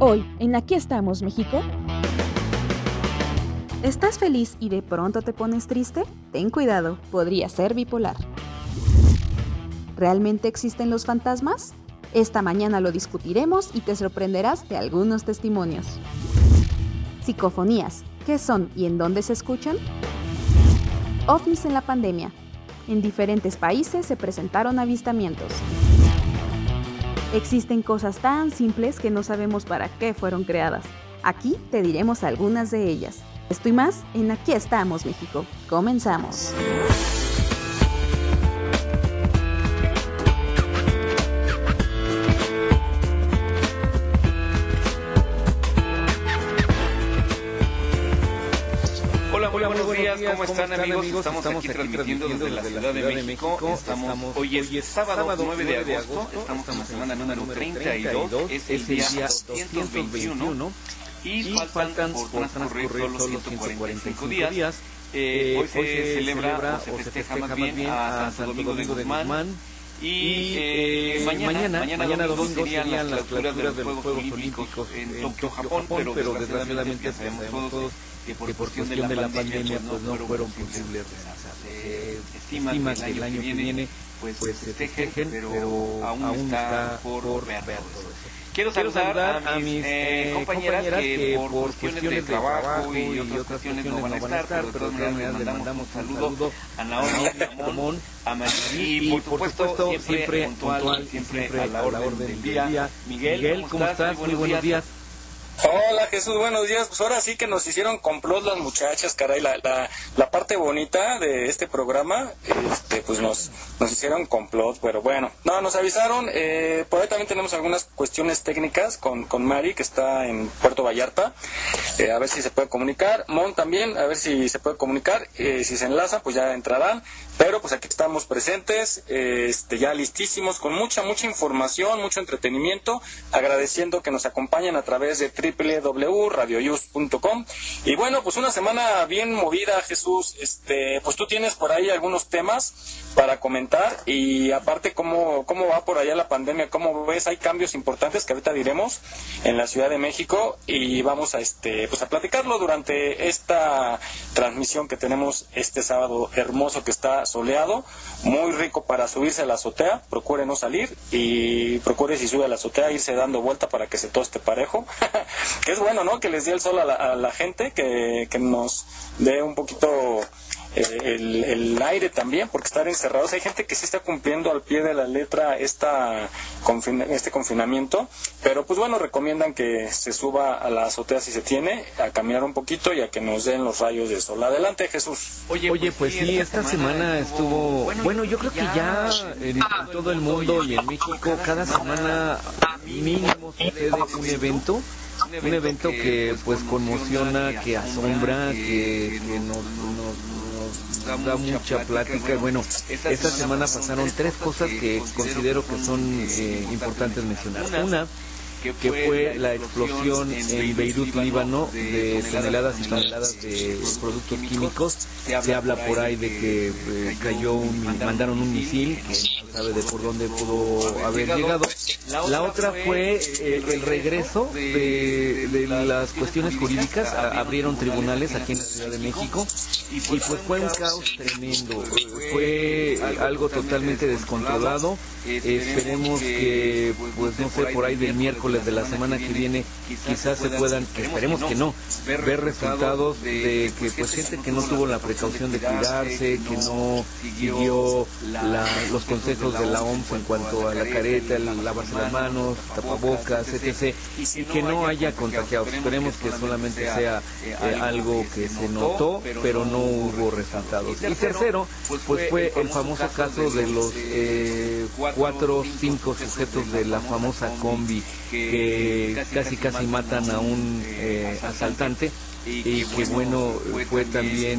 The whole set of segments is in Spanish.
Hoy, en Aquí estamos, México. ¿Estás feliz y de pronto te pones triste? Ten cuidado, podría ser bipolar. ¿Realmente existen los fantasmas? Esta mañana lo discutiremos y te sorprenderás de algunos testimonios. Psicofonías, ¿qué son y en dónde se escuchan? OVNIs en la pandemia. En diferentes países se presentaron avistamientos. Existen cosas tan simples que no sabemos para qué fueron creadas. Aquí te diremos algunas de ellas. Esto y más en Aquí estamos, México. Comenzamos. ¿Cómo, están, amigos? Estamos, aquí transmitiendo desde la Ciudad de México. Estamos, hoy es sábado 9 de agosto, estamos en la semana número 32, es el día 221 y faltan por transcurrir solo 145 días. Eh, hoy se celebra o se festeja más bien a Santo Domingo de Guzmán. Y eh, mañana, mañana, mañana, domingo serían las clausuras de los Juegos Olímpicos en Tokio, Japón, pero desgraciadamente sabemos todos que por, cuestión de la, de la pandemia pues, no fueron posibles Se estima que el año que viene pues, pues se festejen, pero aún está por ver. Quiero saludar, a mis eh, compañeras, que, por cuestiones de trabajo y otras cuestiones no van a estar, pero de todas maneras les mandamos un saludo a Naomi, a Ramón, a Marí y por supuesto siempre puntual, siempre a la orden del día. Miguel, ¿cómo estás? Muy buenos días. Hola Jesús, buenos días. Pues ahora sí que nos hicieron complot las muchachas, caray. La, la, la parte bonita de este programa, este, pues nos, nos hicieron complot, pero bueno. No, nos avisaron. Eh, por ahí también tenemos algunas cuestiones técnicas con, con Mari, que está en Puerto Vallarta. Eh, a ver si se puede comunicar. Mon también, a ver si se puede comunicar. Eh, si se enlaza, pues ya entrarán. Pero pues aquí estamos presentes, este, ya listísimos, con mucha, mucha información, mucho entretenimiento, agradeciendo que nos acompañen a través de www.radioyus.com. Y bueno, pues una semana bien movida, Jesús. Este, pues tú tienes por ahí algunos temas para comentar y aparte cómo, cómo va por allá la pandemia, cómo ves, hay cambios importantes que ahorita diremos en la Ciudad de México y vamos a este, pues a platicarlo durante esta transmisión que tenemos este sábado hermoso que está soleado, muy rico para subirse a la azotea, procure no salir y procure si sube a la azotea irse dando vuelta para que se toste parejo. que es bueno, ¿no? Que les dé el sol a la, a la gente, que, que nos dé un poquito el, el, aire también, porque estar encerrados, hay gente que sí está cumpliendo al pie de la letra esta este confinamiento, pero pues bueno, recomiendan que se suba a la azotea si se tiene, a caminar un poquito y a que nos den los rayos de sol. Adelante, Jesús. Oye, Oye pues, pues sí, esta semana estuvo, bueno, yo creo que ya en, todo el mundo y en México, cada semana mínimo sucede un evento un evento que pues conmociona, que asombra, que, que nos, nos, da mucha plática. Bueno, esta semana pasaron tres cosas que considero que son eh, importantes mencionar. Una, que fue la explosión en Beirut, Líbano, de toneladas y toneladas de productos químicos. Se habla por ahí de que eh, cayó un, mandaron un misil, que no sabe de por dónde pudo haber llegado. La otra fue eh, el regreso de, de, las cuestiones jurídicas. abrieron tribunales aquí en la Ciudad de México y pues fue un caos tremendo. Fue algo totalmente descontrolado. esperemos que, pues no sé, por ahí del miércoles de la semana que viene quizás se puedan, esperemos que no, ver resultados de que pues gente que no tuvo la precaución de cuidarse, que no siguió los consejos de la OMS en cuanto a la careta, el lavarse las manos, tapabocas, etc. Y que no haya contagiados. Esperemos que solamente sea eh, algo que se notó, pero no hubo resultados. Y tercero, pues fue el famoso caso de los eh, cuatro o cinco sujetos de la famosa combi que casi casi matan a un eh, asaltante. y que bueno fue también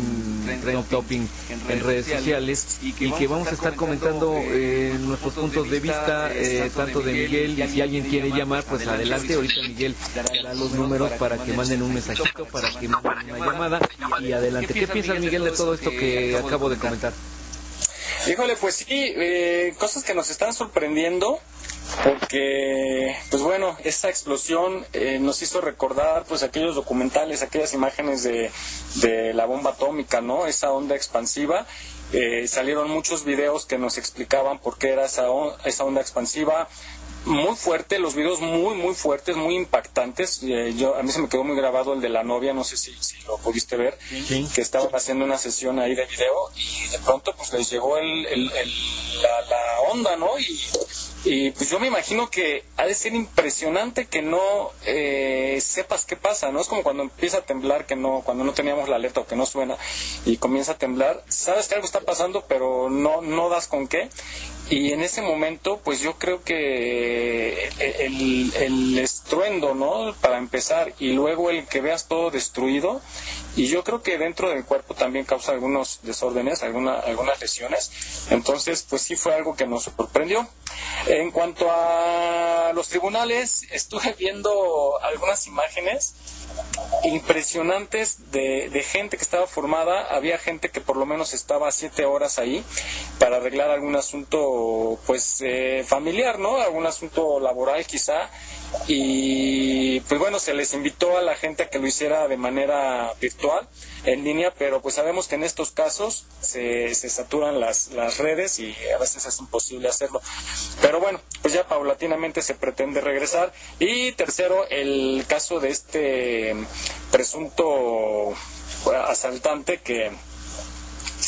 trend topping en redes sociales. y que vamos a estar comentando eh, nuestros puntos de vista eh, tanto de Miguel y si alguien quiere llamar pues adelante. ahorita Miguel dará los números para que manden un mensajito para que manden una llamada. y adelante. ¿qué piensas Miguel de todo esto que acabo de comentar? Híjole pues sí cosas que nos están sorprendiendo porque, pues bueno, esa explosión eh, nos hizo recordar pues aquellos documentales, aquellas imágenes de, de la bomba atómica, ¿no? Esa onda expansiva. Eh, salieron muchos videos que nos explicaban por qué era esa, esa onda expansiva, muy fuerte, los videos muy, muy fuertes, muy impactantes. Eh, yo A mí se me quedó muy grabado el de la novia, no sé si, si lo pudiste ver, que estaban haciendo una sesión ahí de video y de pronto pues les llegó el, el, la, la, onda, ¿no? Y, y, pues yo me imagino que ha de ser impresionante que no eh, sepas qué pasa, ¿no? Es como cuando empieza a temblar, que no, cuando no teníamos la alerta o que no suena y comienza a temblar, sabes que algo está pasando, pero no, no das con qué. Y en ese momento, pues yo creo que el, el, estruendo, ¿no? Para empezar, y luego el que veas todo destruido, y yo creo que dentro del cuerpo también causa algunos desórdenes, alguna, algunas lesiones. Entonces, pues sí fue algo que nos sorprendió. En cuanto a los tribunales, estuve viendo algunas imágenes impresionantes de, gente que estaba formada. Había gente que por lo menos estaba siete horas ahí para arreglar algún asunto, pues, eh, familiar, ¿no? Algún asunto laboral quizá. Y pues bueno, se les invitó a la gente a que lo hiciera de manera virtual, en línea, pero pues sabemos que en estos casos se, se saturan las, las redes y a veces es imposible hacerlo. Pero bueno, pues ya paulatinamente se pretende regresar. Y tercero, el caso de este presunto asaltante que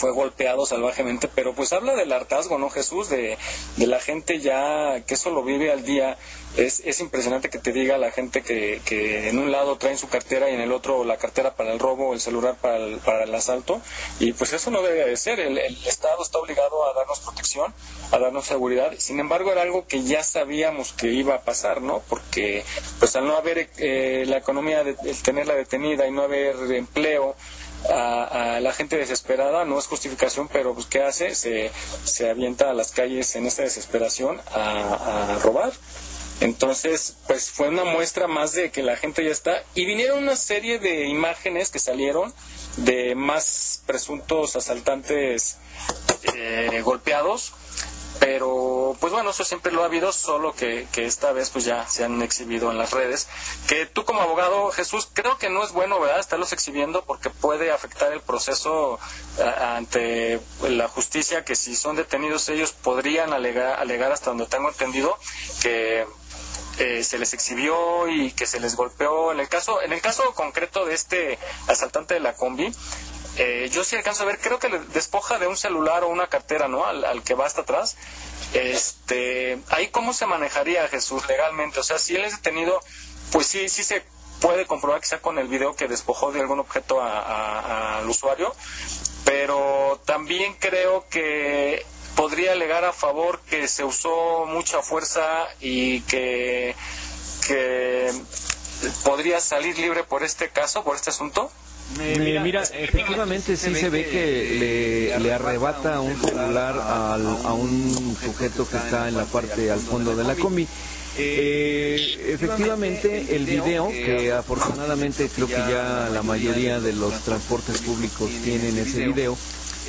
fue golpeado salvajemente, pero pues habla del hartazgo, ¿no, Jesús? De, de la gente ya que eso lo vive al día. Es, es impresionante que te diga la gente que, que en un lado traen su cartera y en el otro la cartera para el robo, el celular para el, para el asalto. Y pues eso no debe de ser. El, el Estado está obligado a darnos protección, a darnos seguridad. Sin embargo, era algo que ya sabíamos que iba a pasar, ¿no? Porque pues al no haber eh, la economía, de, el tenerla detenida y no haber empleo, a, la gente desesperada, no es justificación, pero pues ¿qué hace? Se, se avienta a las calles en esta desesperación a, a robar. Entonces, pues fue una muestra más de que la gente ya está. Y vinieron una serie de imágenes que salieron de más presuntos asaltantes eh, golpeados pero pues bueno eso siempre lo ha habido solo que, que, esta vez pues ya se han exhibido en las redes. Que tú como abogado Jesús creo que no es bueno verdad estarlos exhibiendo porque puede afectar el proceso ante la justicia que si son detenidos ellos podrían alegar, alegar hasta donde tengo entendido que eh, se les exhibió y que se les golpeó. En el caso en el caso concreto de este asaltante de la combi eh, yo sí alcanzo a ver, creo que le despoja de un celular o una cartera, ¿no? Al, que va hasta atrás. Este, ahí cómo se manejaría Jesús legalmente, o sea, si él es detenido, pues sí, sí se puede comprobar sea con el video que despojó de algún objeto al usuario, pero también creo que podría alegar a favor que se usó mucha fuerza y que, que podría salir libre por este caso, por este asunto. Eh, mira, efectivamente sí se ve que le, arrebata un celular a un sujeto que está en la parte al fondo de la combi. Eh, efectivamente, el video, que afortunadamente creo que ya la mayoría de los transportes públicos tienen ese video,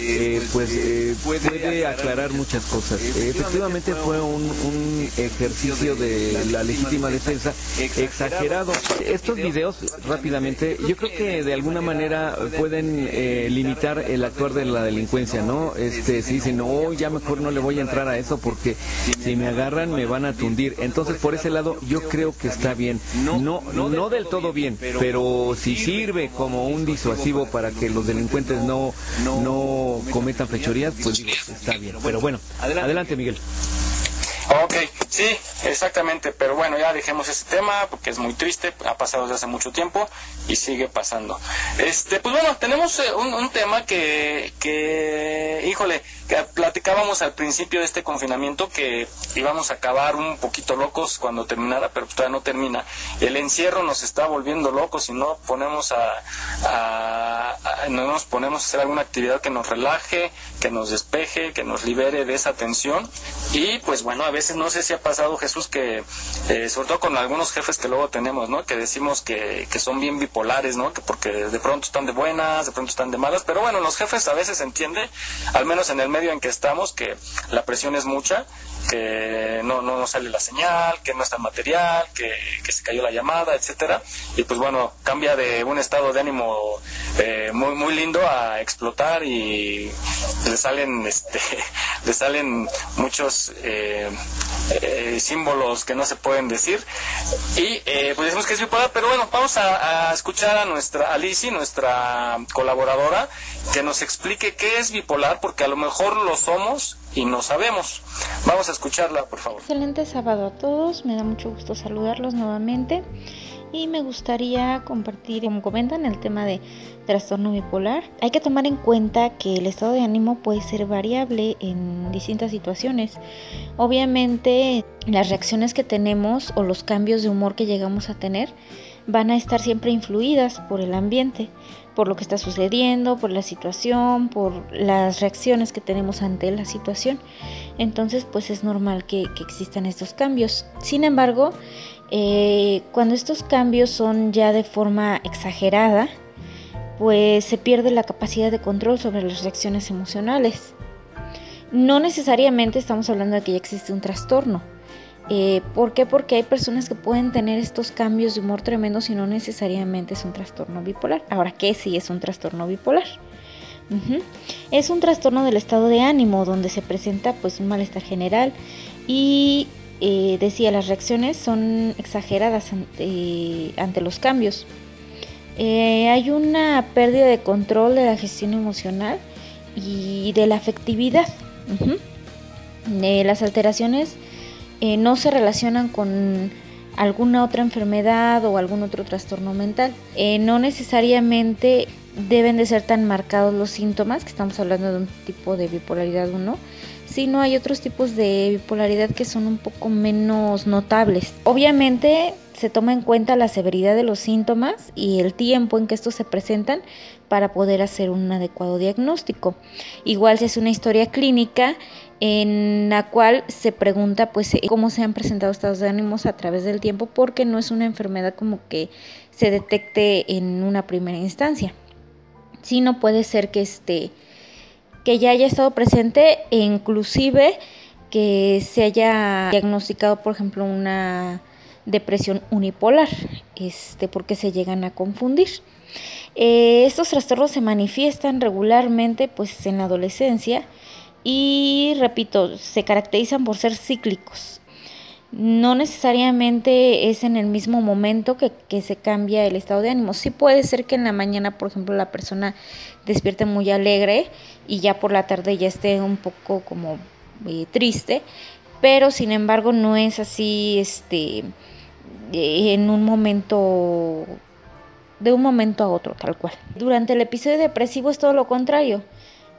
eh, pues eh, puede aclarar muchas cosas. efectivamente fue un, un, ejercicio de la legítima defensa exagerado. Estos videos, rápidamente, yo creo que de alguna manera pueden eh, limitar el actuar de la delincuencia, ¿no? Este, si dicen, no, ya mejor no le voy a entrar a eso porque si me agarran me van a tundir. Entonces, por ese lado, yo creo que está bien. No, no del todo bien, pero si sirve como un disuasivo para que los delincuentes no, no cometan fechorías, pues está bien. Pero bueno, adelante Miguel. Ok, sí, exactamente, pero bueno, ya dejemos ese tema porque es muy triste, ha pasado desde hace mucho tiempo y sigue pasando. Este, pues bueno, tenemos eh, un, tema que, que, híjole, que platicábamos al principio de este confinamiento que íbamos a acabar un poquito locos cuando terminara, pero pues todavía no termina. El encierro nos está volviendo locos y no ponemos a, no nos ponemos a hacer alguna actividad que nos relaje, que nos despeje, que nos libere de esa tensión y pues bueno, veces no sé si ha pasado Jesús que, eh, sobre todo con algunos jefes que luego tenemos, ¿no? Que decimos que, que son bien bipolares, ¿no? Que porque de pronto están de buenas, de pronto están de malas, pero bueno, los jefes a veces entiende, al menos en el medio en que estamos, que la presión es mucha que no, no, sale la señal, que no está material, que, se cayó la llamada, etcétera. Y pues bueno, cambia de un estado de ánimo eh, muy, muy lindo a explotar y le salen, este, le salen muchos eh, eh, símbolos que no se pueden decir. Y pues decimos que es bipolar, pero bueno, vamos a, a escuchar a nuestra Alicia, nuestra colaboradora, que nos explique qué es bipolar, porque a lo mejor lo somos y no sabemos. Vamos a escucharla, por favor. Excelente sábado a todos, me da mucho gusto saludarlos nuevamente y me gustaría compartir, como comentan, el tema de trastorno bipolar. Hay que tomar en cuenta que el estado de ánimo puede ser variable en distintas situaciones. Obviamente las reacciones que tenemos o los cambios de humor que llegamos a tener van a estar siempre influidas por el ambiente por lo que está sucediendo, por la situación, por las reacciones que tenemos ante la situación. Entonces, pues es normal que, existan estos cambios. Sin embargo, eh, cuando estos cambios son ya de forma exagerada, pues se pierde la capacidad de control sobre las reacciones emocionales. No necesariamente estamos hablando de que ya existe un trastorno, eh, ¿Por qué? Porque hay personas que pueden tener estos cambios de humor tremendos y no necesariamente es un trastorno bipolar. Ahora, ¿qué sí es un trastorno bipolar? Es un trastorno del estado de ánimo donde se presenta pues un malestar general y eh, decía las reacciones son exageradas ante, los cambios. Eh, hay una pérdida de control de la gestión emocional y de la afectividad. las alteraciones eh, no se relacionan con alguna otra enfermedad o algún otro trastorno mental. Eh, no necesariamente deben de ser tan marcados los síntomas, que estamos hablando de un tipo de bipolaridad 1, sino hay otros tipos de bipolaridad que son un poco menos notables. Obviamente se toma en cuenta la severidad de los síntomas y el tiempo en que estos se presentan para poder hacer un adecuado diagnóstico. Igual si es una historia clínica, en la cual se pregunta pues eh, cómo se han presentado estados de ánimos a través del tiempo porque no es una enfermedad como que se detecte en una primera instancia sino puede ser que este que ya haya estado presente e inclusive que se haya diagnosticado por ejemplo una depresión unipolar este porque se llegan a confundir eh, estos trastornos se manifiestan regularmente pues en la adolescencia y repito, se caracterizan por ser cíclicos. No necesariamente es en el mismo momento que, se cambia el estado de ánimo. Sí puede ser que en la mañana, por ejemplo, la persona despierte muy alegre y ya por la tarde ya esté un poco como eh, triste, pero sin embargo no es así este en un momento de un momento a otro tal cual. Durante el episodio depresivo es todo lo contrario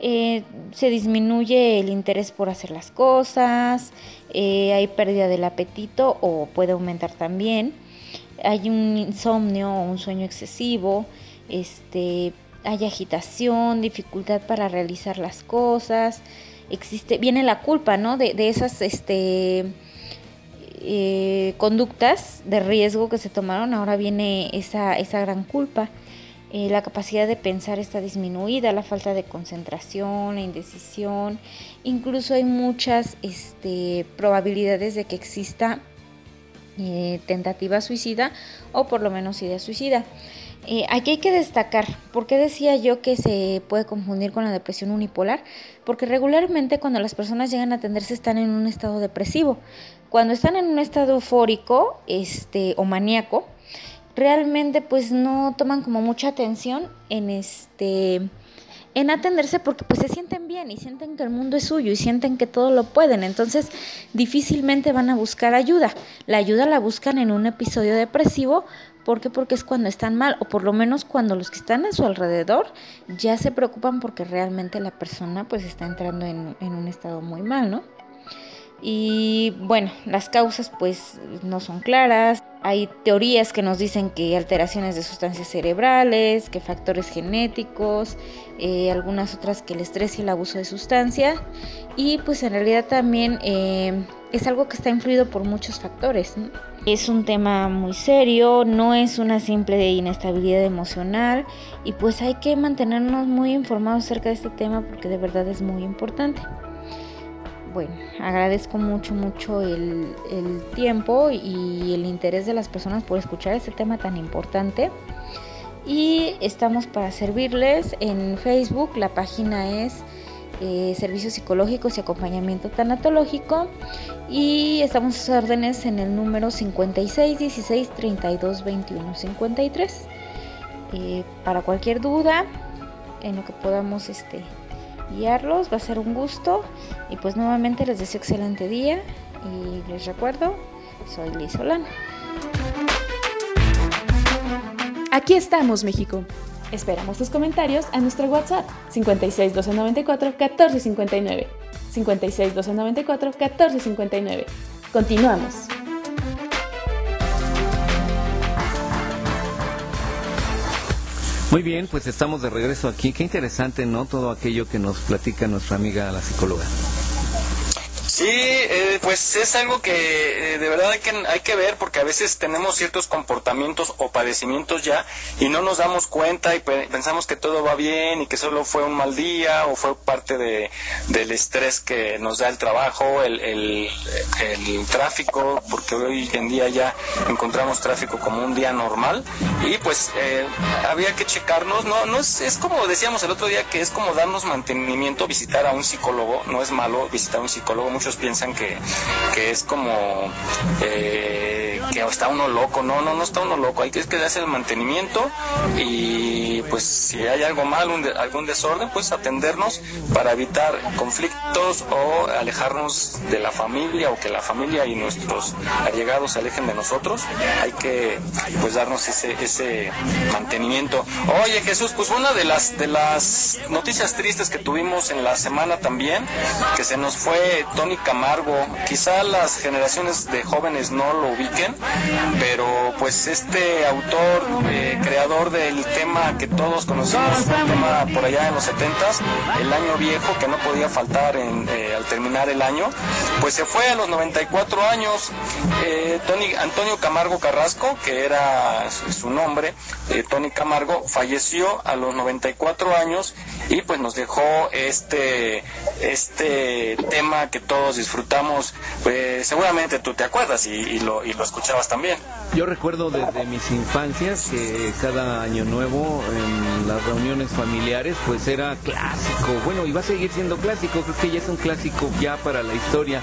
eh, se disminuye el interés por hacer las cosas, eh, hay pérdida del apetito o puede aumentar también, hay un insomnio o un sueño excesivo, este, hay agitación, dificultad para realizar las cosas, existe, viene la culpa, ¿no? De, esas, este, eh, conductas de riesgo que se tomaron, ahora viene esa, esa gran culpa. Eh, la capacidad de pensar está disminuida, la falta de concentración, la indecisión, incluso hay muchas este, probabilidades de que exista eh, tentativa suicida o por lo menos idea suicida. Eh, aquí hay que destacar, ¿por qué decía yo que se puede confundir con la depresión unipolar? Porque regularmente cuando las personas llegan a atenderse están en un estado depresivo. Cuando están en un estado eufórico este, o maníaco, realmente pues no toman como mucha atención en este en atenderse porque pues se sienten bien y sienten que el mundo es suyo y sienten que todo lo pueden, entonces difícilmente van a buscar ayuda. La ayuda la buscan en un episodio depresivo porque porque es cuando están mal o por lo menos cuando los que están a su alrededor ya se preocupan porque realmente la persona pues está entrando en, en un estado muy mal, ¿no? Y bueno, las causas pues no son claras. Hay teorías que nos dicen que alteraciones de sustancias cerebrales, que factores genéticos, eh, algunas otras que el estrés y el abuso de sustancia. Y pues en realidad también eh, es algo que está influido por muchos factores. Es un tema muy serio, no es una simple inestabilidad emocional y pues hay que mantenernos muy informados acerca de este tema porque de verdad es muy importante. Bueno, agradezco mucho, mucho el, tiempo y el interés de las personas por escuchar este tema tan importante y estamos para servirles en Facebook. La página es eh, Servicios Psicológicos y Acompañamiento Tanatológico y estamos a sus órdenes en el número 56 16 32 21 53. para cualquier duda en lo que podamos este, guiarlos, va a ser un gusto y pues nuevamente les deseo excelente día y les recuerdo, soy Liz. Aquí estamos, México. Esperamos tus comentarios a nuestro WhatsApp 56 294 1459. 56 294 1459. Continuamos. Muy bien, pues estamos de regreso aquí. Qué interesante, ¿no? Todo aquello que nos platica nuestra amiga la psicóloga. Sí, eh, pues es algo que eh, de verdad hay que, hay que ver porque a veces tenemos ciertos comportamientos o padecimientos ya y no nos damos cuenta y pensamos que todo va bien y que solo fue un mal día o fue parte de, del estrés que nos da el trabajo, el, el, tráfico, porque hoy en día ya encontramos tráfico como un día normal. Y pues eh, había que checarnos, no, no es, es como decíamos el otro día que es como darnos mantenimiento, visitar a un psicólogo, no es malo visitar a un psicólogo, muchos piensan que, que es como eh, que está uno loco. No, no, no está uno loco. Hay que, que darse el mantenimiento y pues si hay algo mal, algún desorden, pues atendernos para evitar conflictos o alejarnos de la familia o que la familia y nuestros allegados se alejen de nosotros. Hay que pues darnos ese, ese mantenimiento. Oye Jesús, pues una de las de las noticias tristes que tuvimos en la semana también, que se nos fue Tony Camargo. Quizá las generaciones de jóvenes no lo ubiquen, pero pues este autor, eh, creador del tema que todos conocimos, un tema por allá en los 70 el año viejo que no podía faltar eh, al terminar el año, pues se fue a los 94 años. Eh, Tony, Antonio Camargo Carrasco, que era su nombre, Tony Camargo, falleció a los 94 años y pues nos dejó este, este tema que todos disfrutamos, pues seguramente tú te acuerdas y, lo, y lo escuchabas también. Yo recuerdo desde mis infancias que cada año nuevo en las reuniones familiares pues era clásico, bueno, y va a seguir siendo clásico, creo que ya es un clásico ya para la historia.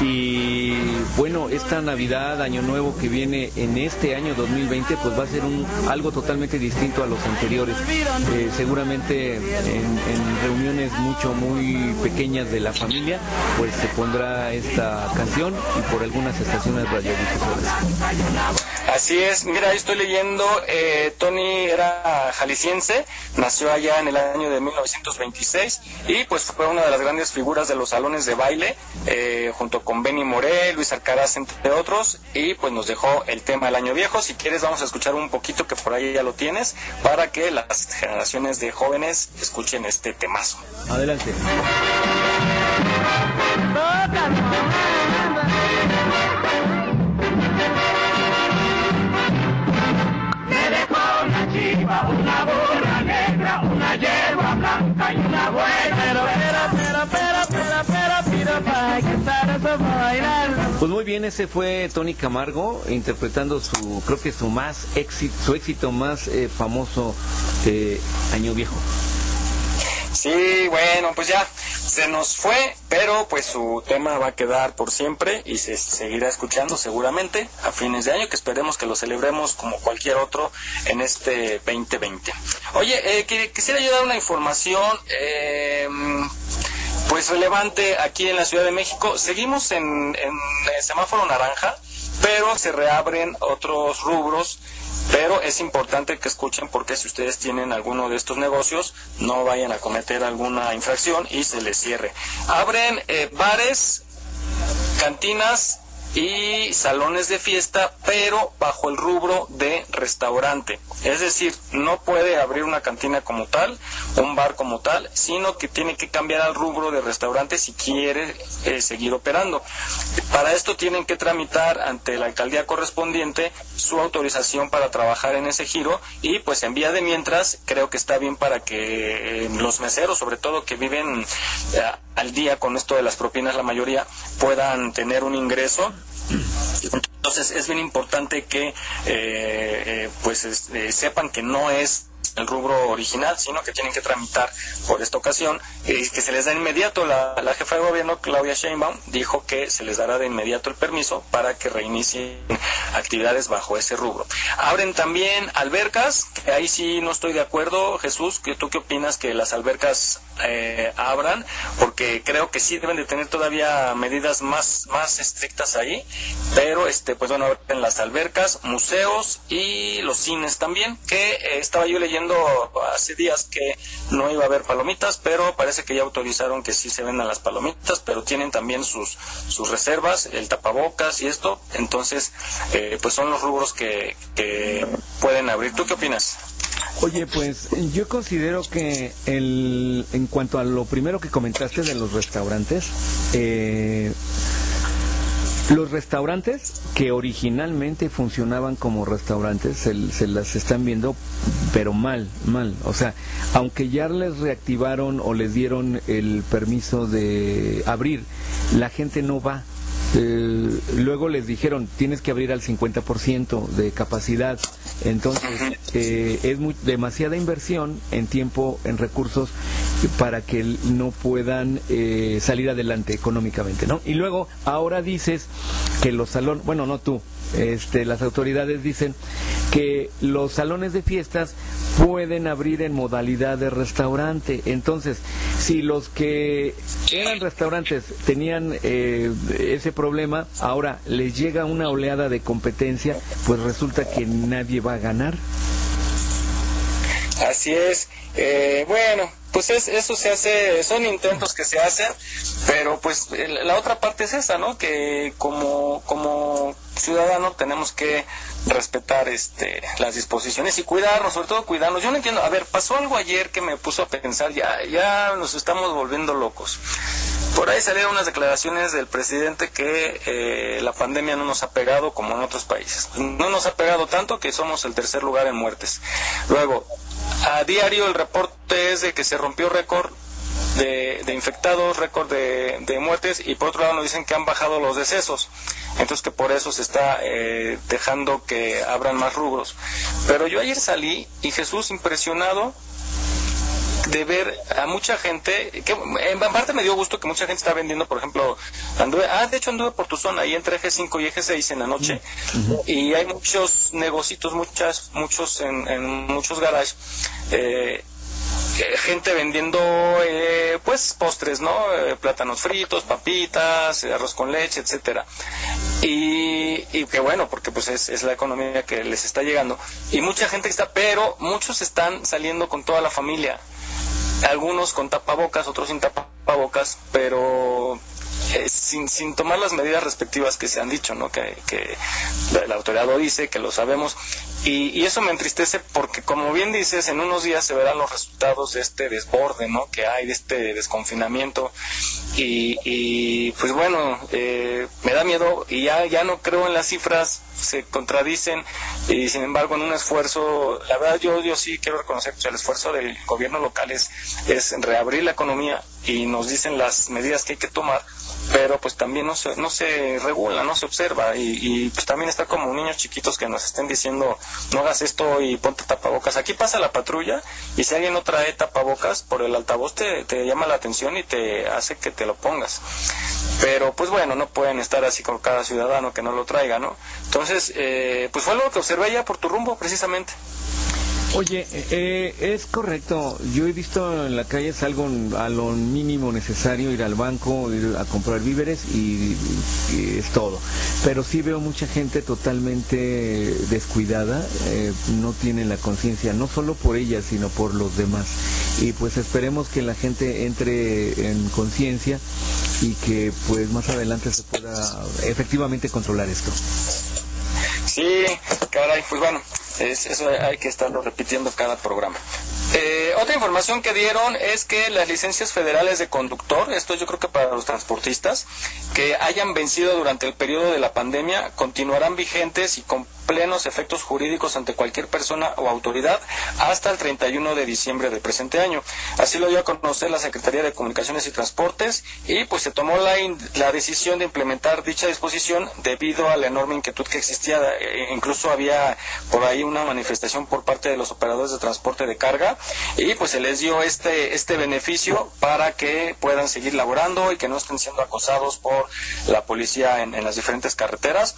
Y bueno, esta Navidad, Año Nuevo que viene en este año 2020 pues va a ser un, algo totalmente distinto a los anteriores. Eh, seguramente en, en reuniones mucho, muy pequeñas de la familia pues se pondrá esta canción y por algunas estaciones radiodifusores. Así es, mira, estoy leyendo, eh, Tony era jalisciense, nació allá en el año de 1926 y pues fue una de las grandes figuras de los salones de baile, eh, junto con Benny Moré, Luis Alcaraz, entre otros, y pues nos dejó el tema del año viejo. Si quieres vamos a escuchar un poquito que por ahí ya lo tienes, para que las generaciones de jóvenes escuchen este temazo. Adelante. Una. Pero, pero, pero. Pues muy bien, ese fue Tony Camargo interpretando su, creo que su más éxito, su éxito más eh, famoso de Año Viejo. Sí, bueno, pues ya se nos fue, pero pues su tema va a quedar por siempre y se seguirá escuchando seguramente a fines de año, que esperemos que lo celebremos como cualquier otro en este 2020. Oye, eh, quisiera yo dar una información. Eh, pues relevante aquí en la Ciudad de México. Seguimos en, en el semáforo naranja, pero se reabren otros rubros pero es importante que escuchen porque si ustedes tienen alguno de estos negocios, no vayan a cometer alguna infracción y se les cierre. Abren eh, bares, cantinas y salones de fiesta, pero bajo el rubro de restaurante. Es decir, no puede abrir una cantina como tal, un bar como tal, sino que tiene que cambiar al rubro de restaurante si quiere eh, seguir operando. Para esto tienen que tramitar ante la alcaldía correspondiente su autorización para trabajar en ese giro y pues en vía de mientras creo que está bien para que eh, los meseros, sobre todo que viven eh, al día con esto de las propinas, la mayoría puedan tener un ingreso entonces es bien importante que pues sepan que no es el rubro original, sino que tienen que tramitar por esta ocasión, eh, que se les da inmediato. La, la, jefa de gobierno, Claudia Sheinbaum, dijo que se les dará de inmediato el permiso para que reinicien actividades bajo ese rubro. Abren también albercas, que ahí sí no estoy de acuerdo, Jesús, ¿tú qué opinas que las albercas eh, abran? Porque creo que sí deben de tener todavía medidas más, más estrictas ahí, pero este, pues bueno, abren las albercas, museos y los cines también, que eh, estaba yo leyendo hace días que no iba a haber palomitas, pero parece que ya autorizaron que sí se vendan las palomitas, pero tienen también sus, sus reservas, el tapabocas y esto, entonces eh, pues son los rubros que, que pueden abrir. ¿Tú qué opinas? Oye, pues yo considero que el, en cuanto a lo primero que comentaste de los restaurantes, eh, los restaurantes que originalmente funcionaban como restaurantes se, las están viendo, pero mal, mal. O sea, aunque ya les reactivaron o les dieron el permiso de abrir, la gente no va. Eh, luego les dijeron, tienes que abrir al 50% de capacidad. Entonces, eh, es muy, demasiada inversión en tiempo, en recursos, para que no puedan eh, salir adelante económicamente, ¿no? Y luego, ahora dices que los salones, bueno, no tú, este, las autoridades dicen que los salones de fiestas pueden abrir en modalidad de restaurante. Entonces, si los que eran restaurantes tenían eh, ese problema, ahora les llega una oleada de competencia, pues resulta que nadie va a ganar. Así es. Eh, bueno, pues es, eso se hace, son intentos que se hacen, pero pues la otra parte es esa, ¿no? Que como, como ciudadano tenemos que respetar este las disposiciones y cuidarnos, sobre todo cuidarnos. Yo no entiendo, a ver, pasó algo ayer que me puso a pensar, ya, ya nos estamos volviendo locos. Por ahí salieron unas declaraciones del presidente que eh, la pandemia no nos ha pegado como en otros países. No nos ha pegado tanto que somos el tercer lugar en muertes. Luego, a diario el reporte es de que se rompió récord de, infectados, récord de, muertes y por otro lado nos dicen que han bajado los decesos. Entonces que por eso se está eh, dejando que abran más rubros. Pero yo ayer salí y Jesús impresionado de ver a mucha gente, que en parte me dio gusto que mucha gente está vendiendo, por ejemplo, anduve, ah, de hecho anduve por tu zona, ahí entre eje 5 y eje 6 en la noche, y hay muchos negocios, muchas, muchos en, en muchos garages, eh, gente vendiendo eh, pues postres, ¿no? Eh, plátanos fritos, papitas, arroz con leche, etcétera. Y, y que bueno, porque pues es, es, la economía que les está llegando. Y mucha gente está, pero muchos están saliendo con toda la familia algunos con tapabocas, otros sin tapabocas, pero eh, sin, sin tomar las medidas respectivas que se han dicho, ¿no? Que, que la autoridad lo dice, que lo sabemos, y, y, eso me entristece porque, como bien dices, en unos días se verán los resultados de este desborde, ¿no? Que hay, de este desconfinamiento, y, y pues bueno, eh, me da miedo, y ya, ya no creo en las cifras, se contradicen, y sin embargo en un esfuerzo, la verdad yo, yo sí quiero reconocer que el esfuerzo del gobierno local es, es reabrir la economía, y nos dicen las medidas que hay que tomar, pero pues también no se, no se regula, no se observa y, y, pues también está como niños chiquitos que nos estén diciendo no hagas esto y ponte tapabocas. Aquí pasa la patrulla y si alguien no trae tapabocas por el altavoz te, te llama la atención y te hace que te lo pongas. Pero pues bueno, no pueden estar así con cada ciudadano que no lo traiga, ¿no? Entonces, eh, pues fue algo que observé ya por tu rumbo precisamente. Oye, eh, es correcto. Yo he visto en la calle salgo a lo mínimo necesario, ir al banco, ir a comprar víveres y, es todo. Pero sí veo mucha gente totalmente descuidada, eh, no tienen la conciencia, no solo por ella, sino por los demás. Y pues esperemos que la gente entre en conciencia y que pues más adelante se pueda efectivamente controlar esto. Sí, caray, pues bueno, eso hay que estarlo repitiendo cada programa. Eh, otra información que dieron es que las licencias federales de conductor, esto yo creo que para los transportistas, que hayan vencido durante el periodo de la pandemia, continuarán vigentes y con plenos efectos jurídicos ante cualquier persona o autoridad hasta el 31 de diciembre del presente año. Así lo dio a conocer la Secretaría de Comunicaciones y Transportes y pues se tomó la, la decisión de implementar dicha disposición debido a la enorme inquietud que existía. E incluso había por ahí una manifestación por parte de los operadores de transporte de carga y pues se les dio este, este beneficio para que puedan seguir laborando y que no estén siendo acosados por la policía en, en las diferentes carreteras.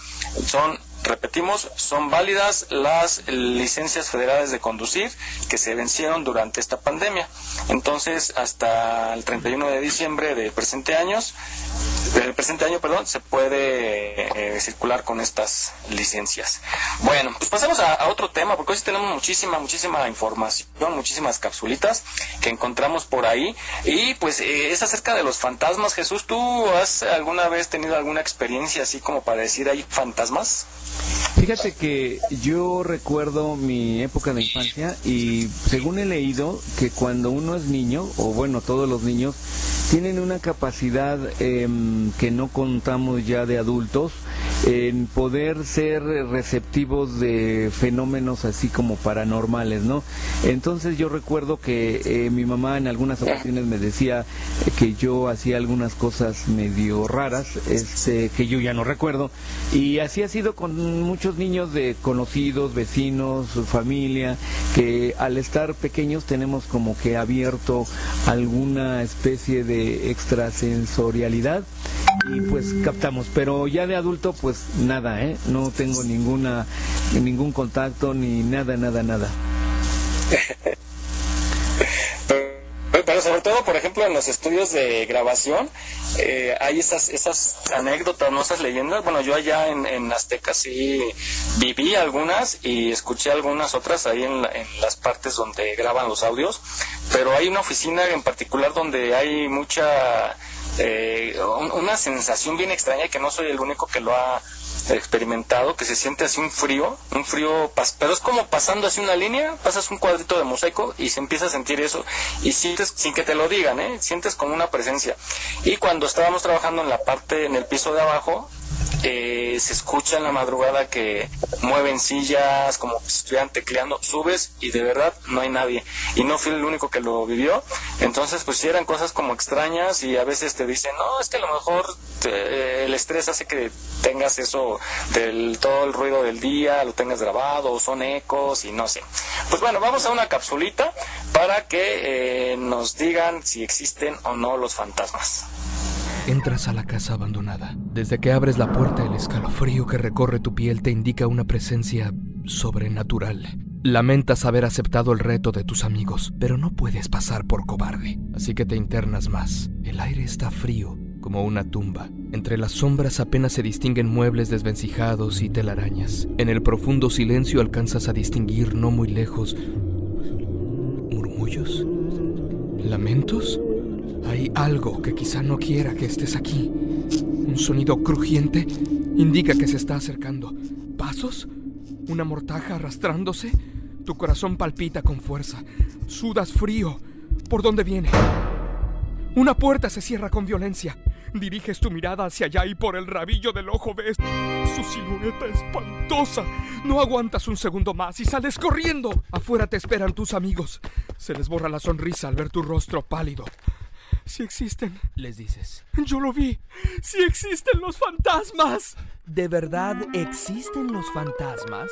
Son Repetimos, son válidas las licencias federales de conducir que se vencieron durante esta pandemia. Entonces, hasta el 31 de diciembre del presente año, del presente año, perdón, se puede eh, circular con estas licencias. Bueno, pues pasamos a, otro tema, porque hoy tenemos muchísima, muchísima información, muchísimas capsulitas que encontramos por ahí. Y pues eh, es acerca de los fantasmas. Jesús, ¿tú has alguna vez tenido alguna experiencia así como para decir hay fantasmas? Fíjate que yo recuerdo mi época de infancia y según he leído que cuando uno es niño, o bueno, todos los niños, tienen una capacidad em, que no contamos ya de adultos en poder ser receptivos de fenómenos así como paranormales, ¿no? Entonces yo recuerdo que eh, mi mamá en algunas ocasiones me decía que yo hacía algunas cosas medio raras, este, que yo ya no recuerdo, y así ha sido con muchos niños de conocidos, vecinos, familia, que al estar pequeños tenemos como que abierto alguna especie de extrasensorialidad y pues captamos, pero ya de adulto pues nada, ¿eh? No tengo ninguna ningún contacto ni nada, nada, nada. pero sobre todo, por ejemplo, en los estudios de grabación, eh, hay esas, esas anécdotas, no esas leyendas. Bueno, yo allá en, en Azteca sí viví algunas y escuché algunas otras ahí en, en las partes donde graban los audios, pero hay una oficina en particular donde hay mucha eh, una sensación bien extraña que no soy el único que lo ha experimentado, que se siente así un frío, un frío, pero es como pasando así una línea, pasas un cuadrito de mosaico y se empieza a sentir eso y sientes, sin que te lo digan, ¿eh? sientes como una presencia. Y cuando estábamos trabajando en la parte, en el piso de abajo, eh, se escucha en la madrugada que mueven sillas, como si estuvieran tecleando, subes y de verdad no hay nadie. Y no fui el único que lo vivió. Entonces, pues eran cosas como extrañas y a veces te dicen, no, es que a lo mejor el estrés hace que tengas eso del todo el ruido del día, lo tengas grabado, o son ecos y no sé. Pues bueno, vamos a una capsulita para que eh, nos digan si existen o no los fantasmas. Entras a la casa abandonada. Desde que abres la puerta, el escalofrío que recorre tu piel te indica una presencia sobrenatural. Lamentas haber aceptado el reto de tus amigos, pero no puedes pasar por cobarde, así que te internas más. El aire está frío, como una tumba. Entre las sombras apenas se distinguen muebles desvencijados y telarañas. En el profundo silencio alcanzas a distinguir no muy lejos murmullos, lamentos hay algo que quizá no quiera que estés aquí. Un sonido crujiente indica que se está acercando. ¿Pasos? ¿Una mortaja arrastrándose? Tu corazón palpita con fuerza. Sudas frío. ¿Por dónde viene? Una puerta se cierra con violencia. Diriges tu mirada hacia allá y por el rabillo del ojo ves su silueta espantosa. No aguantas un segundo más y sales corriendo. Afuera te esperan tus amigos. Se les borra la sonrisa al ver tu rostro pálido. Si existen, les dices. Yo lo vi. Si existen los fantasmas. ¿De verdad existen los fantasmas?